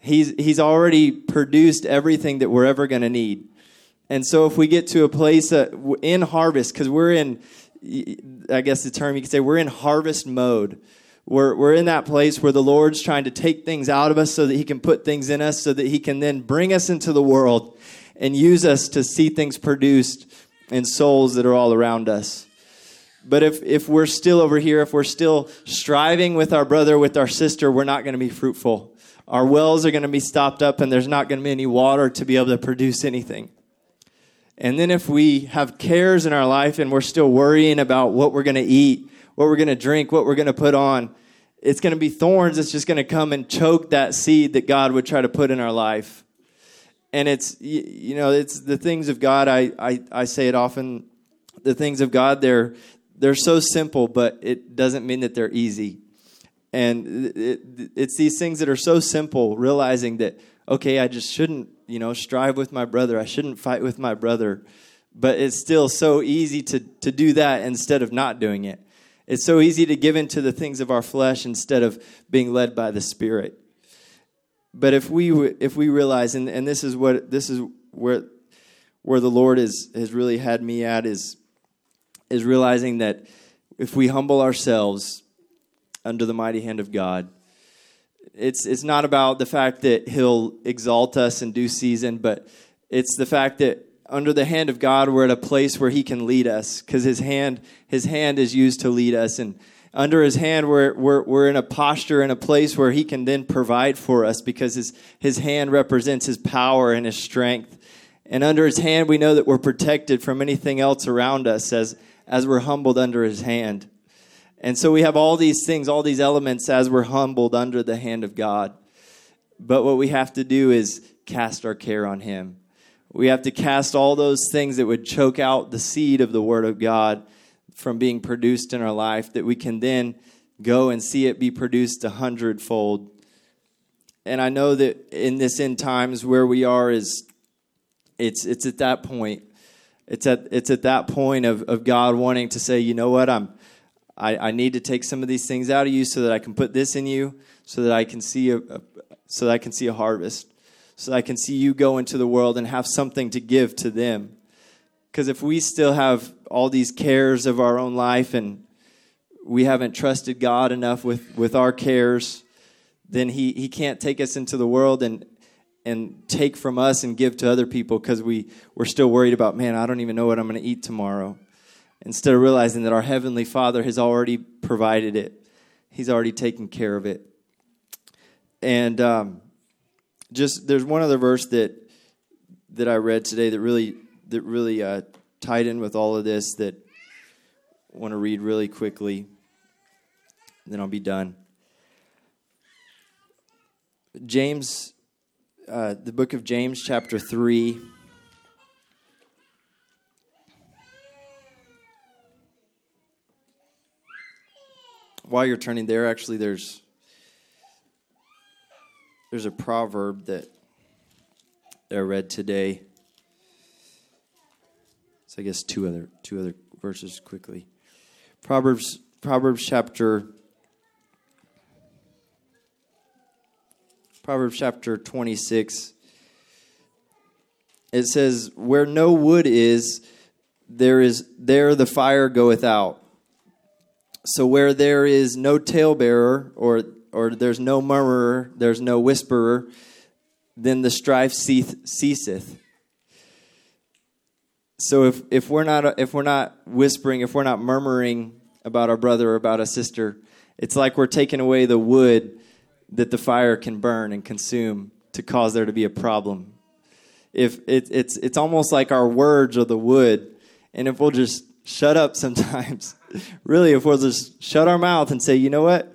He's, he's already produced everything that we're ever going to need. And so if we get to a place uh, in harvest, because we're in, I guess the term you could say, we're in harvest mode. We're, we're in that place where the Lord's trying to take things out of us so that He can put things in us, so that He can then bring us into the world and use us to see things produced in souls that are all around us. But if, if we're still over here, if we're still striving with our brother, with our sister, we're not going to be fruitful. Our wells are going to be stopped up, and there's not going to be any water to be able to produce anything. And then if we have cares in our life and we're still worrying about what we're going to eat, what we're going to drink, what we're going to put on, it's going to be thorns It's just going to come and choke that seed that God would try to put in our life. And it's, you know, it's the things of God. I, I, I say it often. The things of God, they're, they're so simple, but it doesn't mean that they're easy. And it, it's these things that are so simple, realizing that, okay, I just shouldn't you know, strive with my brother. I shouldn't fight with my brother. But it's still so easy to, to do that instead of not doing it. It's so easy to give in to the things of our flesh instead of being led by the Spirit. But if we if we realize, and, and this is what this is where where the Lord is has really had me at is is realizing that if we humble ourselves under the mighty hand of God, it's, it's not about the fact that he'll exalt us in due season, but it's the fact that under the hand of God, we're at a place where he can lead us because his hand, his hand is used to lead us. And under his hand, we're, we're, we're in a posture, in a place where he can then provide for us because his, his hand represents his power and his strength. And under his hand, we know that we're protected from anything else around us as, as we're humbled under his hand. And so we have all these things, all these elements as we're humbled under the hand of God. But what we have to do is cast our care on Him. We have to cast all those things that would choke out the seed of the Word of God from being produced in our life, that we can then go and see it be produced a hundredfold. And I know that in this end times where we are is it's it's at that point. It's at it's at that point of, of God wanting to say, you know what, I'm I, I need to take some of these things out of you so that I can put this in you, so that I can see a, a so that I can see a harvest, so that I can see you go into the world and have something to give to them. Because if we still have all these cares of our own life and we haven't trusted God enough with, with our cares, then he, he can't take us into the world and and take from us and give to other people because we, we're still worried about, man, I don't even know what I'm going to eat tomorrow. Instead of realizing that our Heavenly Father has already provided it, He's already taken care of it. And um, just there's one other verse that that I read today that really that really uh, tied in with all of this that I want to read really quickly. Then I'll be done. James uh, the book of James, chapter 3. While you're turning there, actually, there's there's a proverb that I read today. So I guess two other two other verses quickly. Proverbs Proverbs chapter Proverbs chapter 26. It says, Where no wood is, there is there the fire goeth out. So where there is no talebearer, or or there's no murmurer, there's no whisperer, then the strife ceaseth. So if, if we're not if we're not whispering, if we're not murmuring about our brother or about a sister, it's like we're taking away the wood that the fire can burn and consume to cause there to be a problem. If it, it's it's almost like our words are the wood, and if we'll just shut up sometimes, really, if we'll just shut our mouth and say, you know what,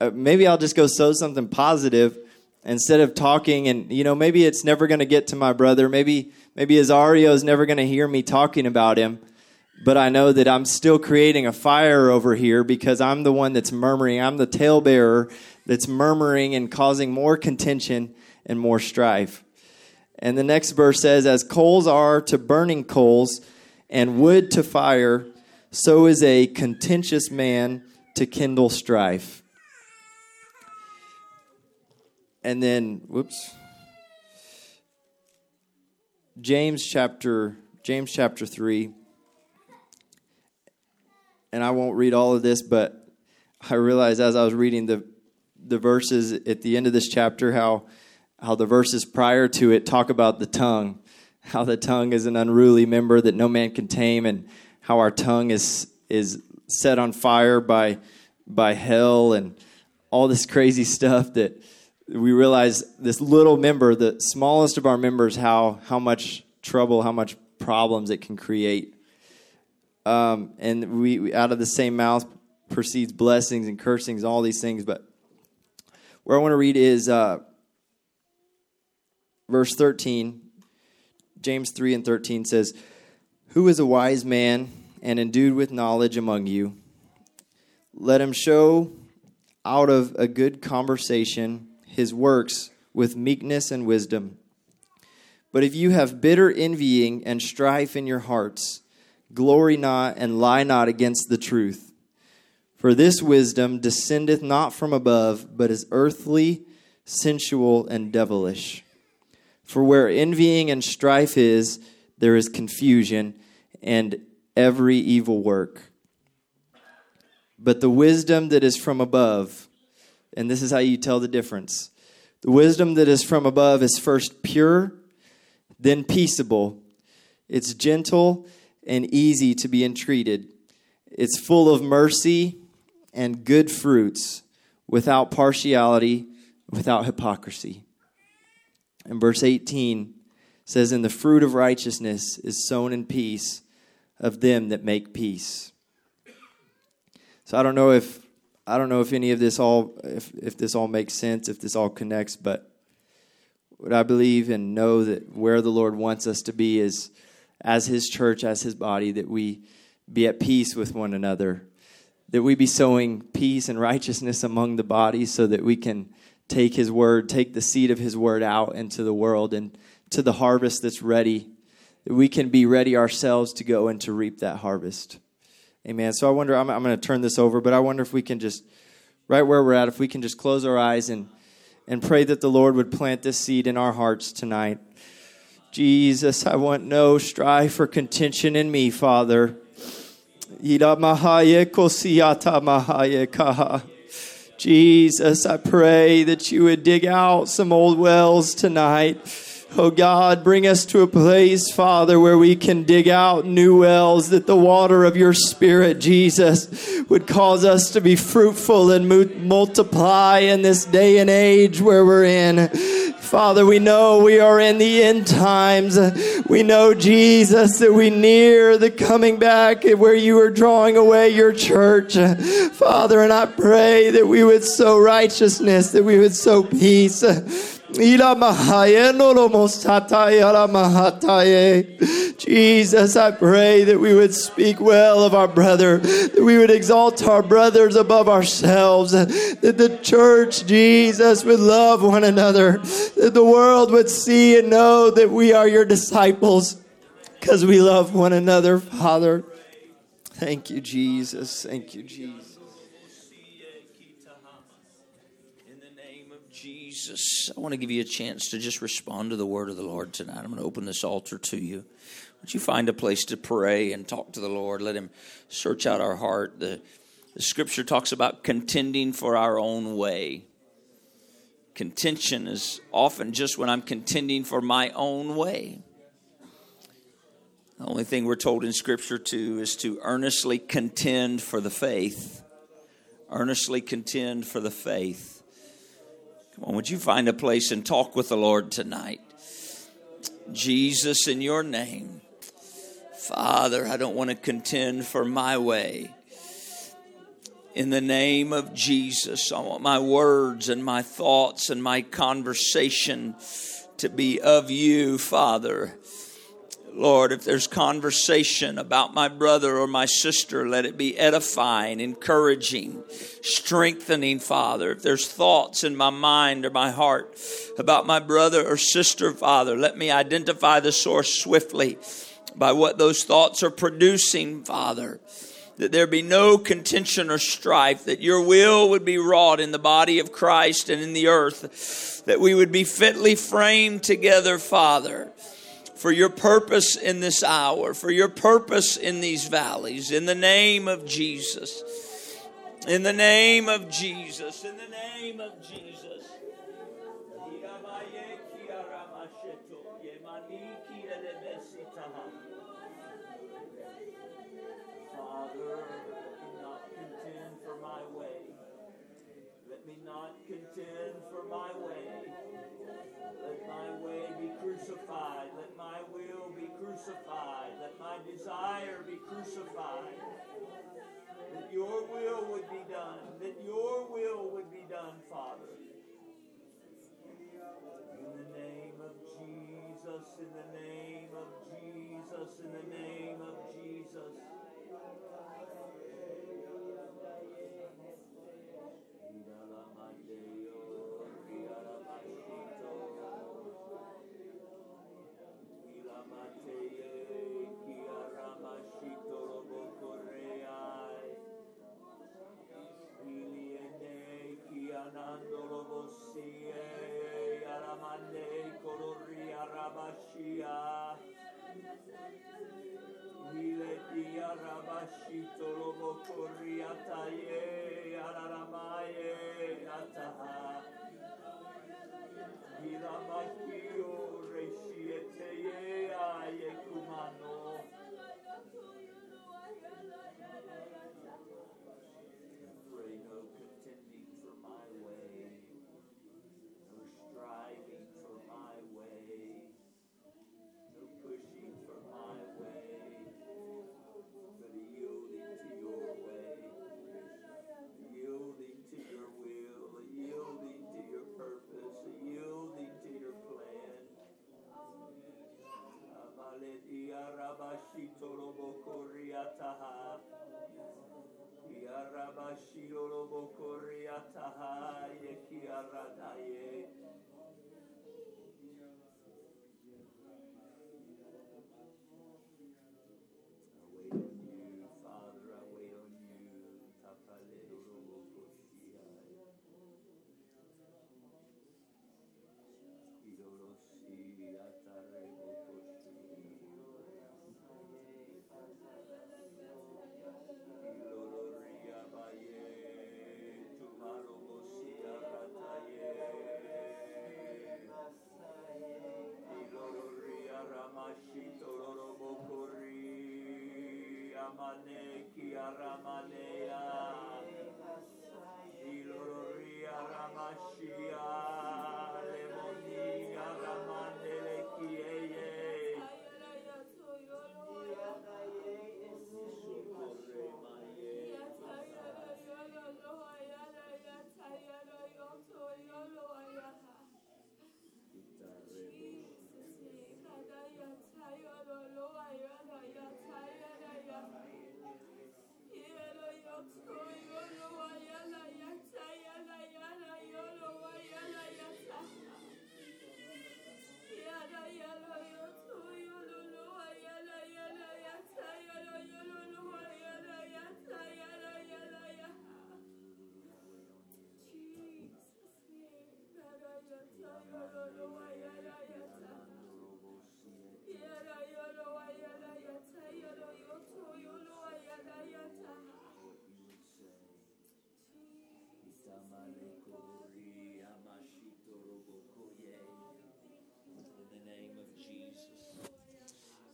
uh, maybe I'll just go sow something positive instead of talking, and you know maybe it's never going to get to my brother, maybe maybe his Azario is never going to hear me talking about him. But I know that I'm still creating a fire over here because I'm the one that's murmuring. I'm the talebearer that's murmuring and causing more contention and more strife. And the next verse says, As coals are to burning coals and wood to fire, so is a contentious man to kindle strife. And then, whoops. James chapter James chapter 3 and I won't read all of this but I realized as I was reading the the verses at the end of this chapter how how the verses prior to it talk about the tongue, how the tongue is an unruly member that no man can tame, and how our tongue is is set on fire by by hell and all this crazy stuff that we realize this little member, the smallest of our members, how how much trouble, how much problems it can create. Um, and we, we out of the same mouth proceeds blessings and cursings, all these things, but where I want to read is uh, verse 13. James 3 and 13 says, Who is a wise man and endued with knowledge among you? Let him show out of a good conversation his works with meekness and wisdom. But if you have bitter envying and strife in your hearts, glory not and lie not against the truth. For this wisdom descendeth not from above, but is earthly, sensual, and devilish. For where envying and strife is, there is confusion and every evil work. But the wisdom that is from above, and this is how you tell the difference the wisdom that is from above is first pure, then peaceable. It's gentle and easy to be entreated. It's full of mercy and good fruits without partiality, without hypocrisy. And verse 18 says, And the fruit of righteousness is sown in peace of them that make peace. So I don't know if I don't know if any of this all if, if this all makes sense, if this all connects, but what I believe and know that where the Lord wants us to be is as his church, as his body, that we be at peace with one another that we be sowing peace and righteousness among the body so that we can take his word, take the seed of his word out into the world and to the harvest that's ready, that we can be ready ourselves to go and to reap that harvest. Amen. So I wonder, I'm, I'm going to turn this over, but I wonder if we can just, right where we're at, if we can just close our eyes and, and pray that the Lord would plant this seed in our hearts tonight. Jesus, I want no strife or contention in me, Father. Jesus, I pray that you would dig out some old wells tonight. Oh God, bring us to a place, Father, where we can dig out new wells, that the water of your Spirit, Jesus, would cause us to be fruitful and mu- multiply in this day and age where we're in. Father, we know we are in the end times. We know, Jesus, that we near the coming back where you are drawing away your church. Father, and I pray that we would sow righteousness, that we would sow peace. Jesus, I pray that we would speak well of our brother, that we would exalt our brothers above ourselves, that the church, Jesus, would love one another, that the world would see and know that we are your disciples because we love one another, Father. Thank you, Jesus. Thank you, Jesus. Jesus, I want to give you a chance to just respond to the word of the Lord tonight. I'm going to open this altar to you. Would you find a place to pray and talk to the Lord? Let Him search out our heart. The, the scripture talks about contending for our own way. Contention is often just when I'm contending for my own way. The only thing we're told in Scripture to is to earnestly contend for the faith. Earnestly contend for the faith. On, would you find a place and talk with the Lord tonight? Jesus, in your name. Father, I don't want to contend for my way. In the name of Jesus, I want my words and my thoughts and my conversation to be of you, Father. Lord, if there's conversation about my brother or my sister, let it be edifying, encouraging, strengthening, Father. If there's thoughts in my mind or my heart about my brother or sister, Father, let me identify the source swiftly by what those thoughts are producing, Father. That there be no contention or strife, that your will would be wrought in the body of Christ and in the earth, that we would be fitly framed together, Father for your purpose in this hour, for your purpose in these valleys. In the name of Jesus. In the name of Jesus. In the name of Jesus. Father, let not contend for my way. Let me not contend for my way. Let my way be crucified. Let my will be crucified. Let my desire be crucified. That your will would be done. That your will would be done, Father. In the name of Jesus, in the name of Jesus, in the name of Jesus. Rabashito lobo koriataye I ramane kia ramanea. Iloria ramashia.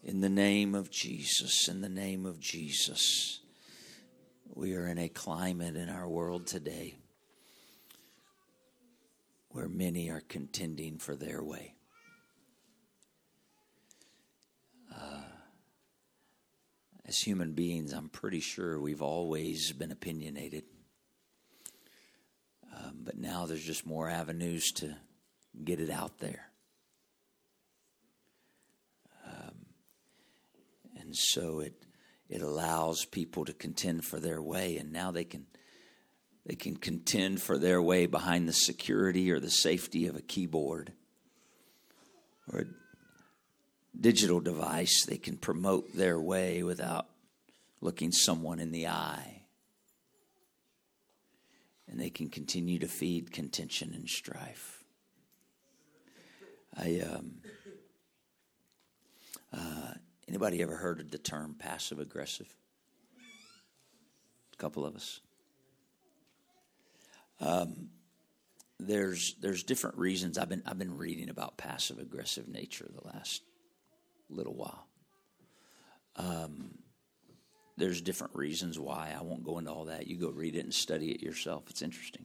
In the name of Jesus, in the name of Jesus, we are in a climate in our world today where many are contending for their way. Uh, as human beings, I'm pretty sure we've always been opinionated. Um, but now there's just more avenues to get it out there. And so it it allows people to contend for their way, and now they can they can contend for their way behind the security or the safety of a keyboard or a digital device. They can promote their way without looking someone in the eye. And they can continue to feed contention and strife. I um, uh, anybody ever heard of the term passive aggressive? A couple of us. Um, there's there's different reasons. I've been I've been reading about passive aggressive nature the last little while. Um, there's different reasons why. I won't go into all that. You go read it and study it yourself. It's interesting.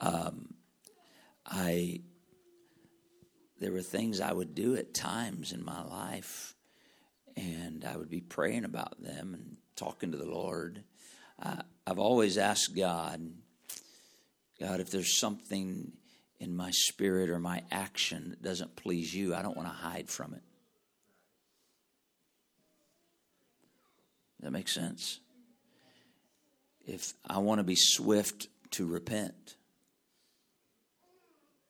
Um, I there were things I would do at times in my life, and I would be praying about them and talking to the Lord. I, I've always asked God, God, if there's something in my spirit or my action that doesn't please you, I don't want to hide from it. That makes sense. If I want to be swift to repent,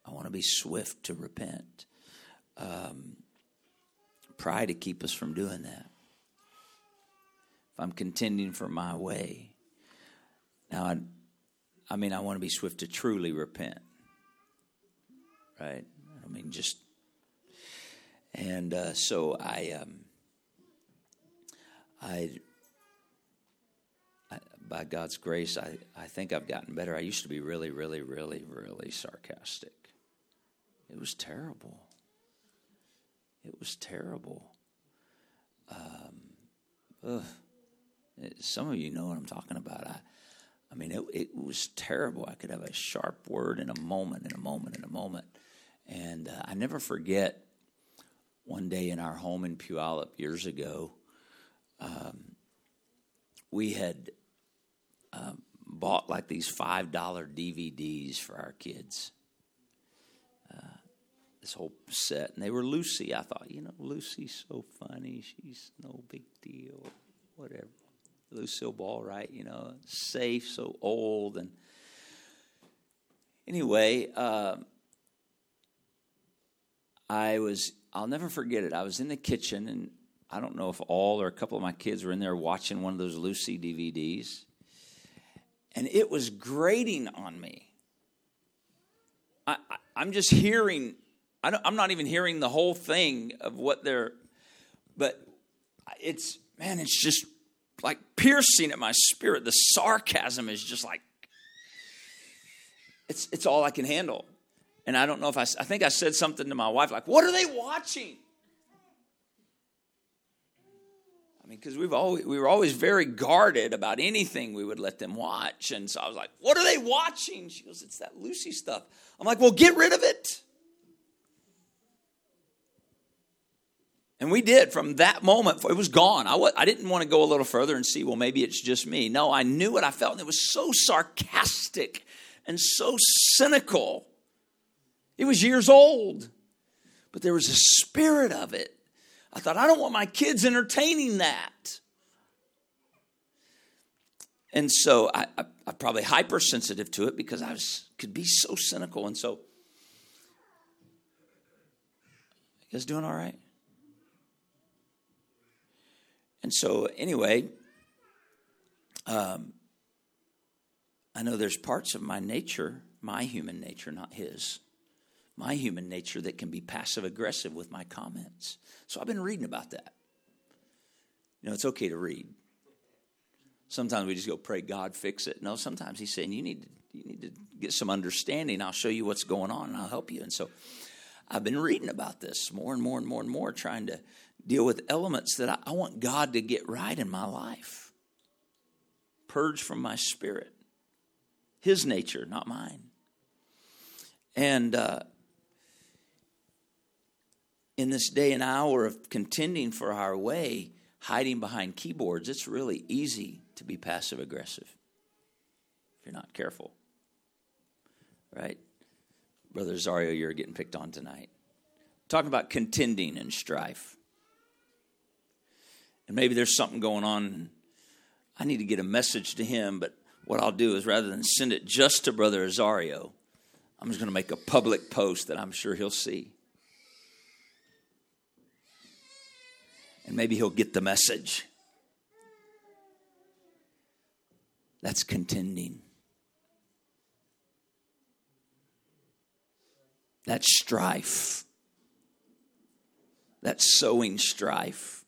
I want to be swift to repent. Um, pride to keep us from doing that. If I'm contending for my way, now I, I mean, I want to be swift to truly repent, right? I mean, just and uh, so I, um, I, I, by God's grace, I, I think I've gotten better. I used to be really, really, really, really sarcastic. It was terrible. It was terrible. Um, some of you know what I'm talking about. I, I mean, it, it was terrible. I could have a sharp word in a moment, in a moment, in a moment. And uh, I never forget one day in our home in Puyallup years ago, um, we had uh, bought like these $5 DVDs for our kids. This whole set. And they were Lucy. I thought, you know, Lucy's so funny. She's no big deal. Whatever. Lucille Ball, right? You know, safe, so old. And anyway, uh, I was, I'll never forget it. I was in the kitchen, and I don't know if all or a couple of my kids were in there watching one of those Lucy DVDs. And it was grating on me. I, I, am just hearing, I am not even hearing the whole thing of what they're, but it's, man, it's just like piercing at my spirit. The sarcasm is just like, it's, it's all I can handle. And I don't know if I, I think I said something to my wife like, what are they watching? I mean, because we've always we were always very guarded about anything we would let them watch, and so I was like, "What are they watching?" She goes, "It's that Lucy stuff." I'm like, "Well, get rid of it." And we did from that moment. It was gone. I w- I didn't want to go a little further and see, well, maybe it's just me. No, I knew what I felt, and it was so sarcastic and so cynical. It was years old, but there was a spirit of it. I thought, I don't want my kids entertaining that. And so I, I, I'm probably hypersensitive to it because I was, could be so cynical. And so, you guys doing all right? And so, anyway, um, I know there's parts of my nature, my human nature, not his, my human nature that can be passive aggressive with my comments. So I've been reading about that. You know, it's okay to read. Sometimes we just go, pray God fix it. No, sometimes he's saying, you need to, you need to get some understanding. I'll show you what's going on and I'll help you. And so I've been reading about this more and more and more and more, trying to deal with elements that I, I want God to get right in my life. Purge from my spirit. His nature, not mine. And uh, in this day and hour of contending for our way, hiding behind keyboards, it's really easy to be passive aggressive if you're not careful. Right? Brother Zario, you're getting picked on tonight. Talking about contending and strife. And maybe there's something going on. I need to get a message to him, but what I'll do is rather than send it just to Brother Azario, I'm just going to make a public post that I'm sure he'll see. And maybe he'll get the message. That's contending. That's strife. That's sowing strife.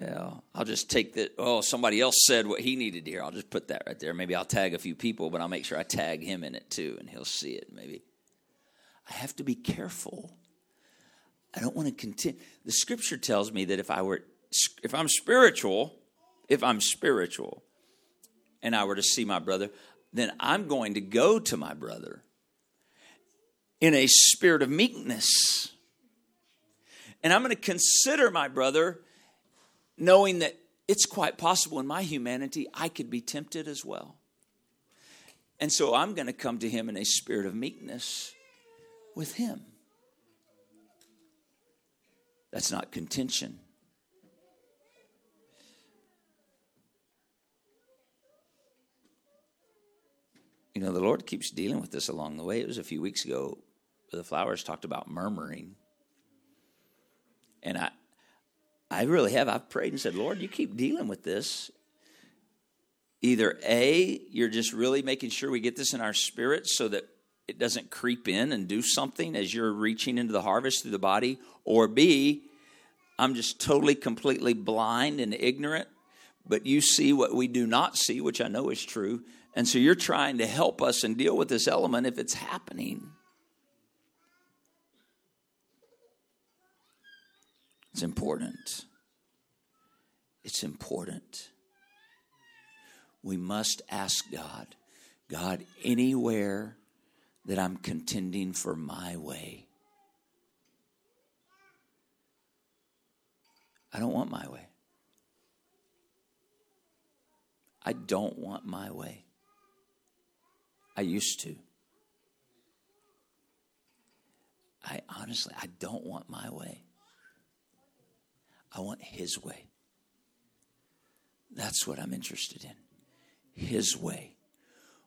Well, I'll just take that. Oh, somebody else said what he needed to hear. I'll just put that right there. Maybe I'll tag a few people, but I'll make sure I tag him in it too, and he'll see it. Maybe I have to be careful. I don't want to continue. The scripture tells me that if I were, if I'm spiritual, if I'm spiritual, and I were to see my brother, then I'm going to go to my brother in a spirit of meekness. And I'm going to consider my brother knowing that it's quite possible in my humanity I could be tempted as well. And so I'm going to come to him in a spirit of meekness with him. That's not contention. You know, the Lord keeps dealing with this along the way. It was a few weeks ago, the flowers talked about murmuring. And I, I really have. I've prayed and said, Lord, you keep dealing with this. Either A, you're just really making sure we get this in our spirit so that it doesn't creep in and do something as you're reaching into the harvest through the body, or B, I'm just totally, completely blind and ignorant, but you see what we do not see, which I know is true. And so you're trying to help us and deal with this element if it's happening. It's important. It's important. We must ask God, God, anywhere that I'm contending for my way, I don't want my way. I don't want my way. I used to. I honestly, I don't want my way. I want His way. That's what I'm interested in. His way.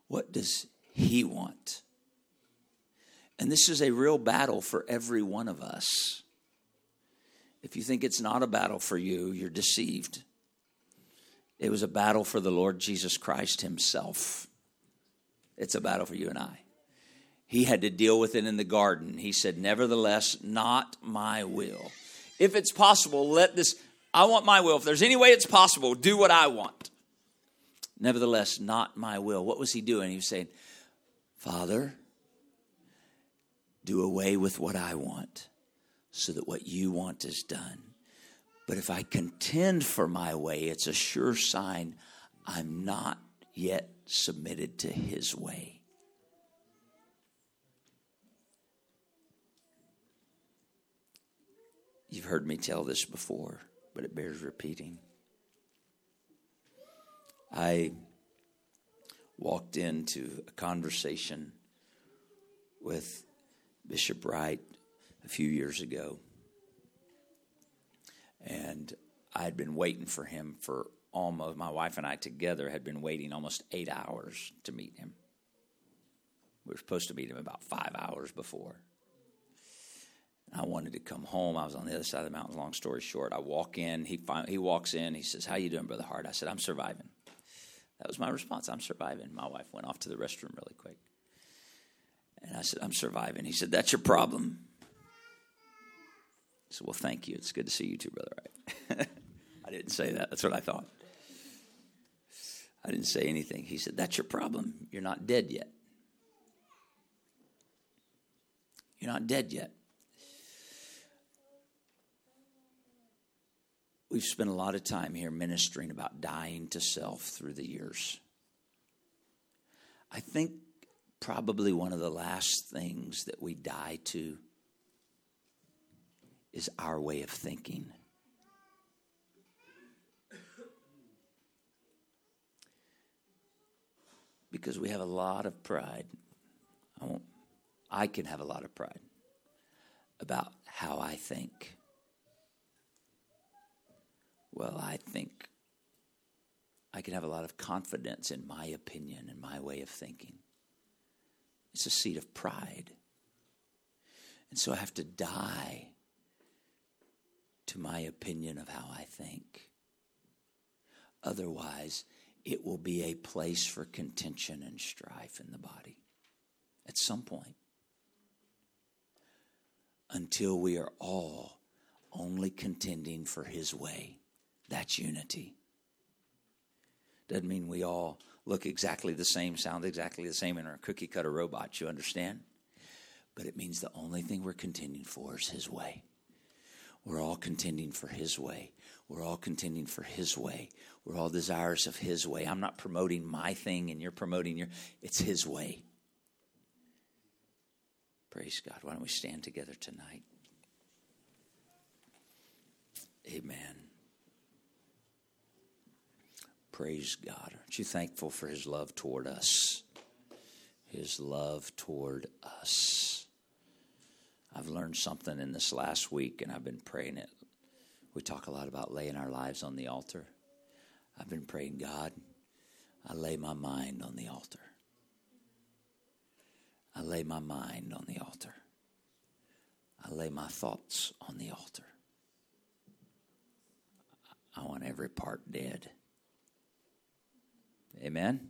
What does He want? And this is a real battle for every one of us. If you think it's not a battle for you, you're deceived. It was a battle for the Lord Jesus Christ Himself. It's a battle for you and I. He had to deal with it in the garden. He said, Nevertheless, not my will. If it's possible, let this, I want my will. If there's any way it's possible, do what I want. Nevertheless, not my will. What was he doing? He was saying, Father, do away with what I want so that what you want is done. But if I contend for my way, it's a sure sign I'm not yet submitted to his way. You've heard me tell this before, but it bears repeating. I walked into a conversation with Bishop Wright a few years ago. And I had been waiting for him for almost, my wife and I together had been waiting almost eight hours to meet him. We were supposed to meet him about five hours before. I wanted to come home. I was on the other side of the mountains. Long story short, I walk in. He he walks in. He says, "How you doing, brother Hart?" I said, "I'm surviving." That was my response. I'm surviving. My wife went off to the restroom really quick, and I said, "I'm surviving." He said, "That's your problem." I said, "Well, thank you. It's good to see you too, brother Wright." I didn't say that. That's what I thought. I didn't say anything. He said, "That's your problem. You're not dead yet. You're not dead yet." We've spent a lot of time here ministering about dying to self through the years. I think probably one of the last things that we die to is our way of thinking. Because we have a lot of pride. I, I can have a lot of pride about how I think. Well, I think I can have a lot of confidence in my opinion and my way of thinking. It's a seat of pride. And so I have to die to my opinion of how I think. Otherwise, it will be a place for contention and strife in the body at some point. Until we are all only contending for His way. That's unity. Doesn't mean we all look exactly the same, sound exactly the same, and are cookie cutter robots, you understand? But it means the only thing we're contending for is His way. We're all contending for His way. We're all contending for His way. We're all desirous of His way. I'm not promoting my thing and you're promoting your, it's His way. Praise God. Why don't we stand together tonight? Amen. Praise God. Aren't you thankful for His love toward us? His love toward us. I've learned something in this last week, and I've been praying it. We talk a lot about laying our lives on the altar. I've been praying, God, I lay my mind on the altar. I lay my mind on the altar. I lay my thoughts on the altar. I want every part dead. Amen.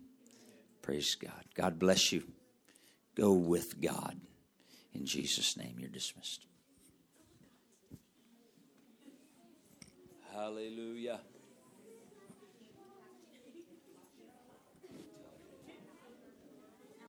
Praise God. God bless you. Go with God. In Jesus' name, you're dismissed. Hallelujah.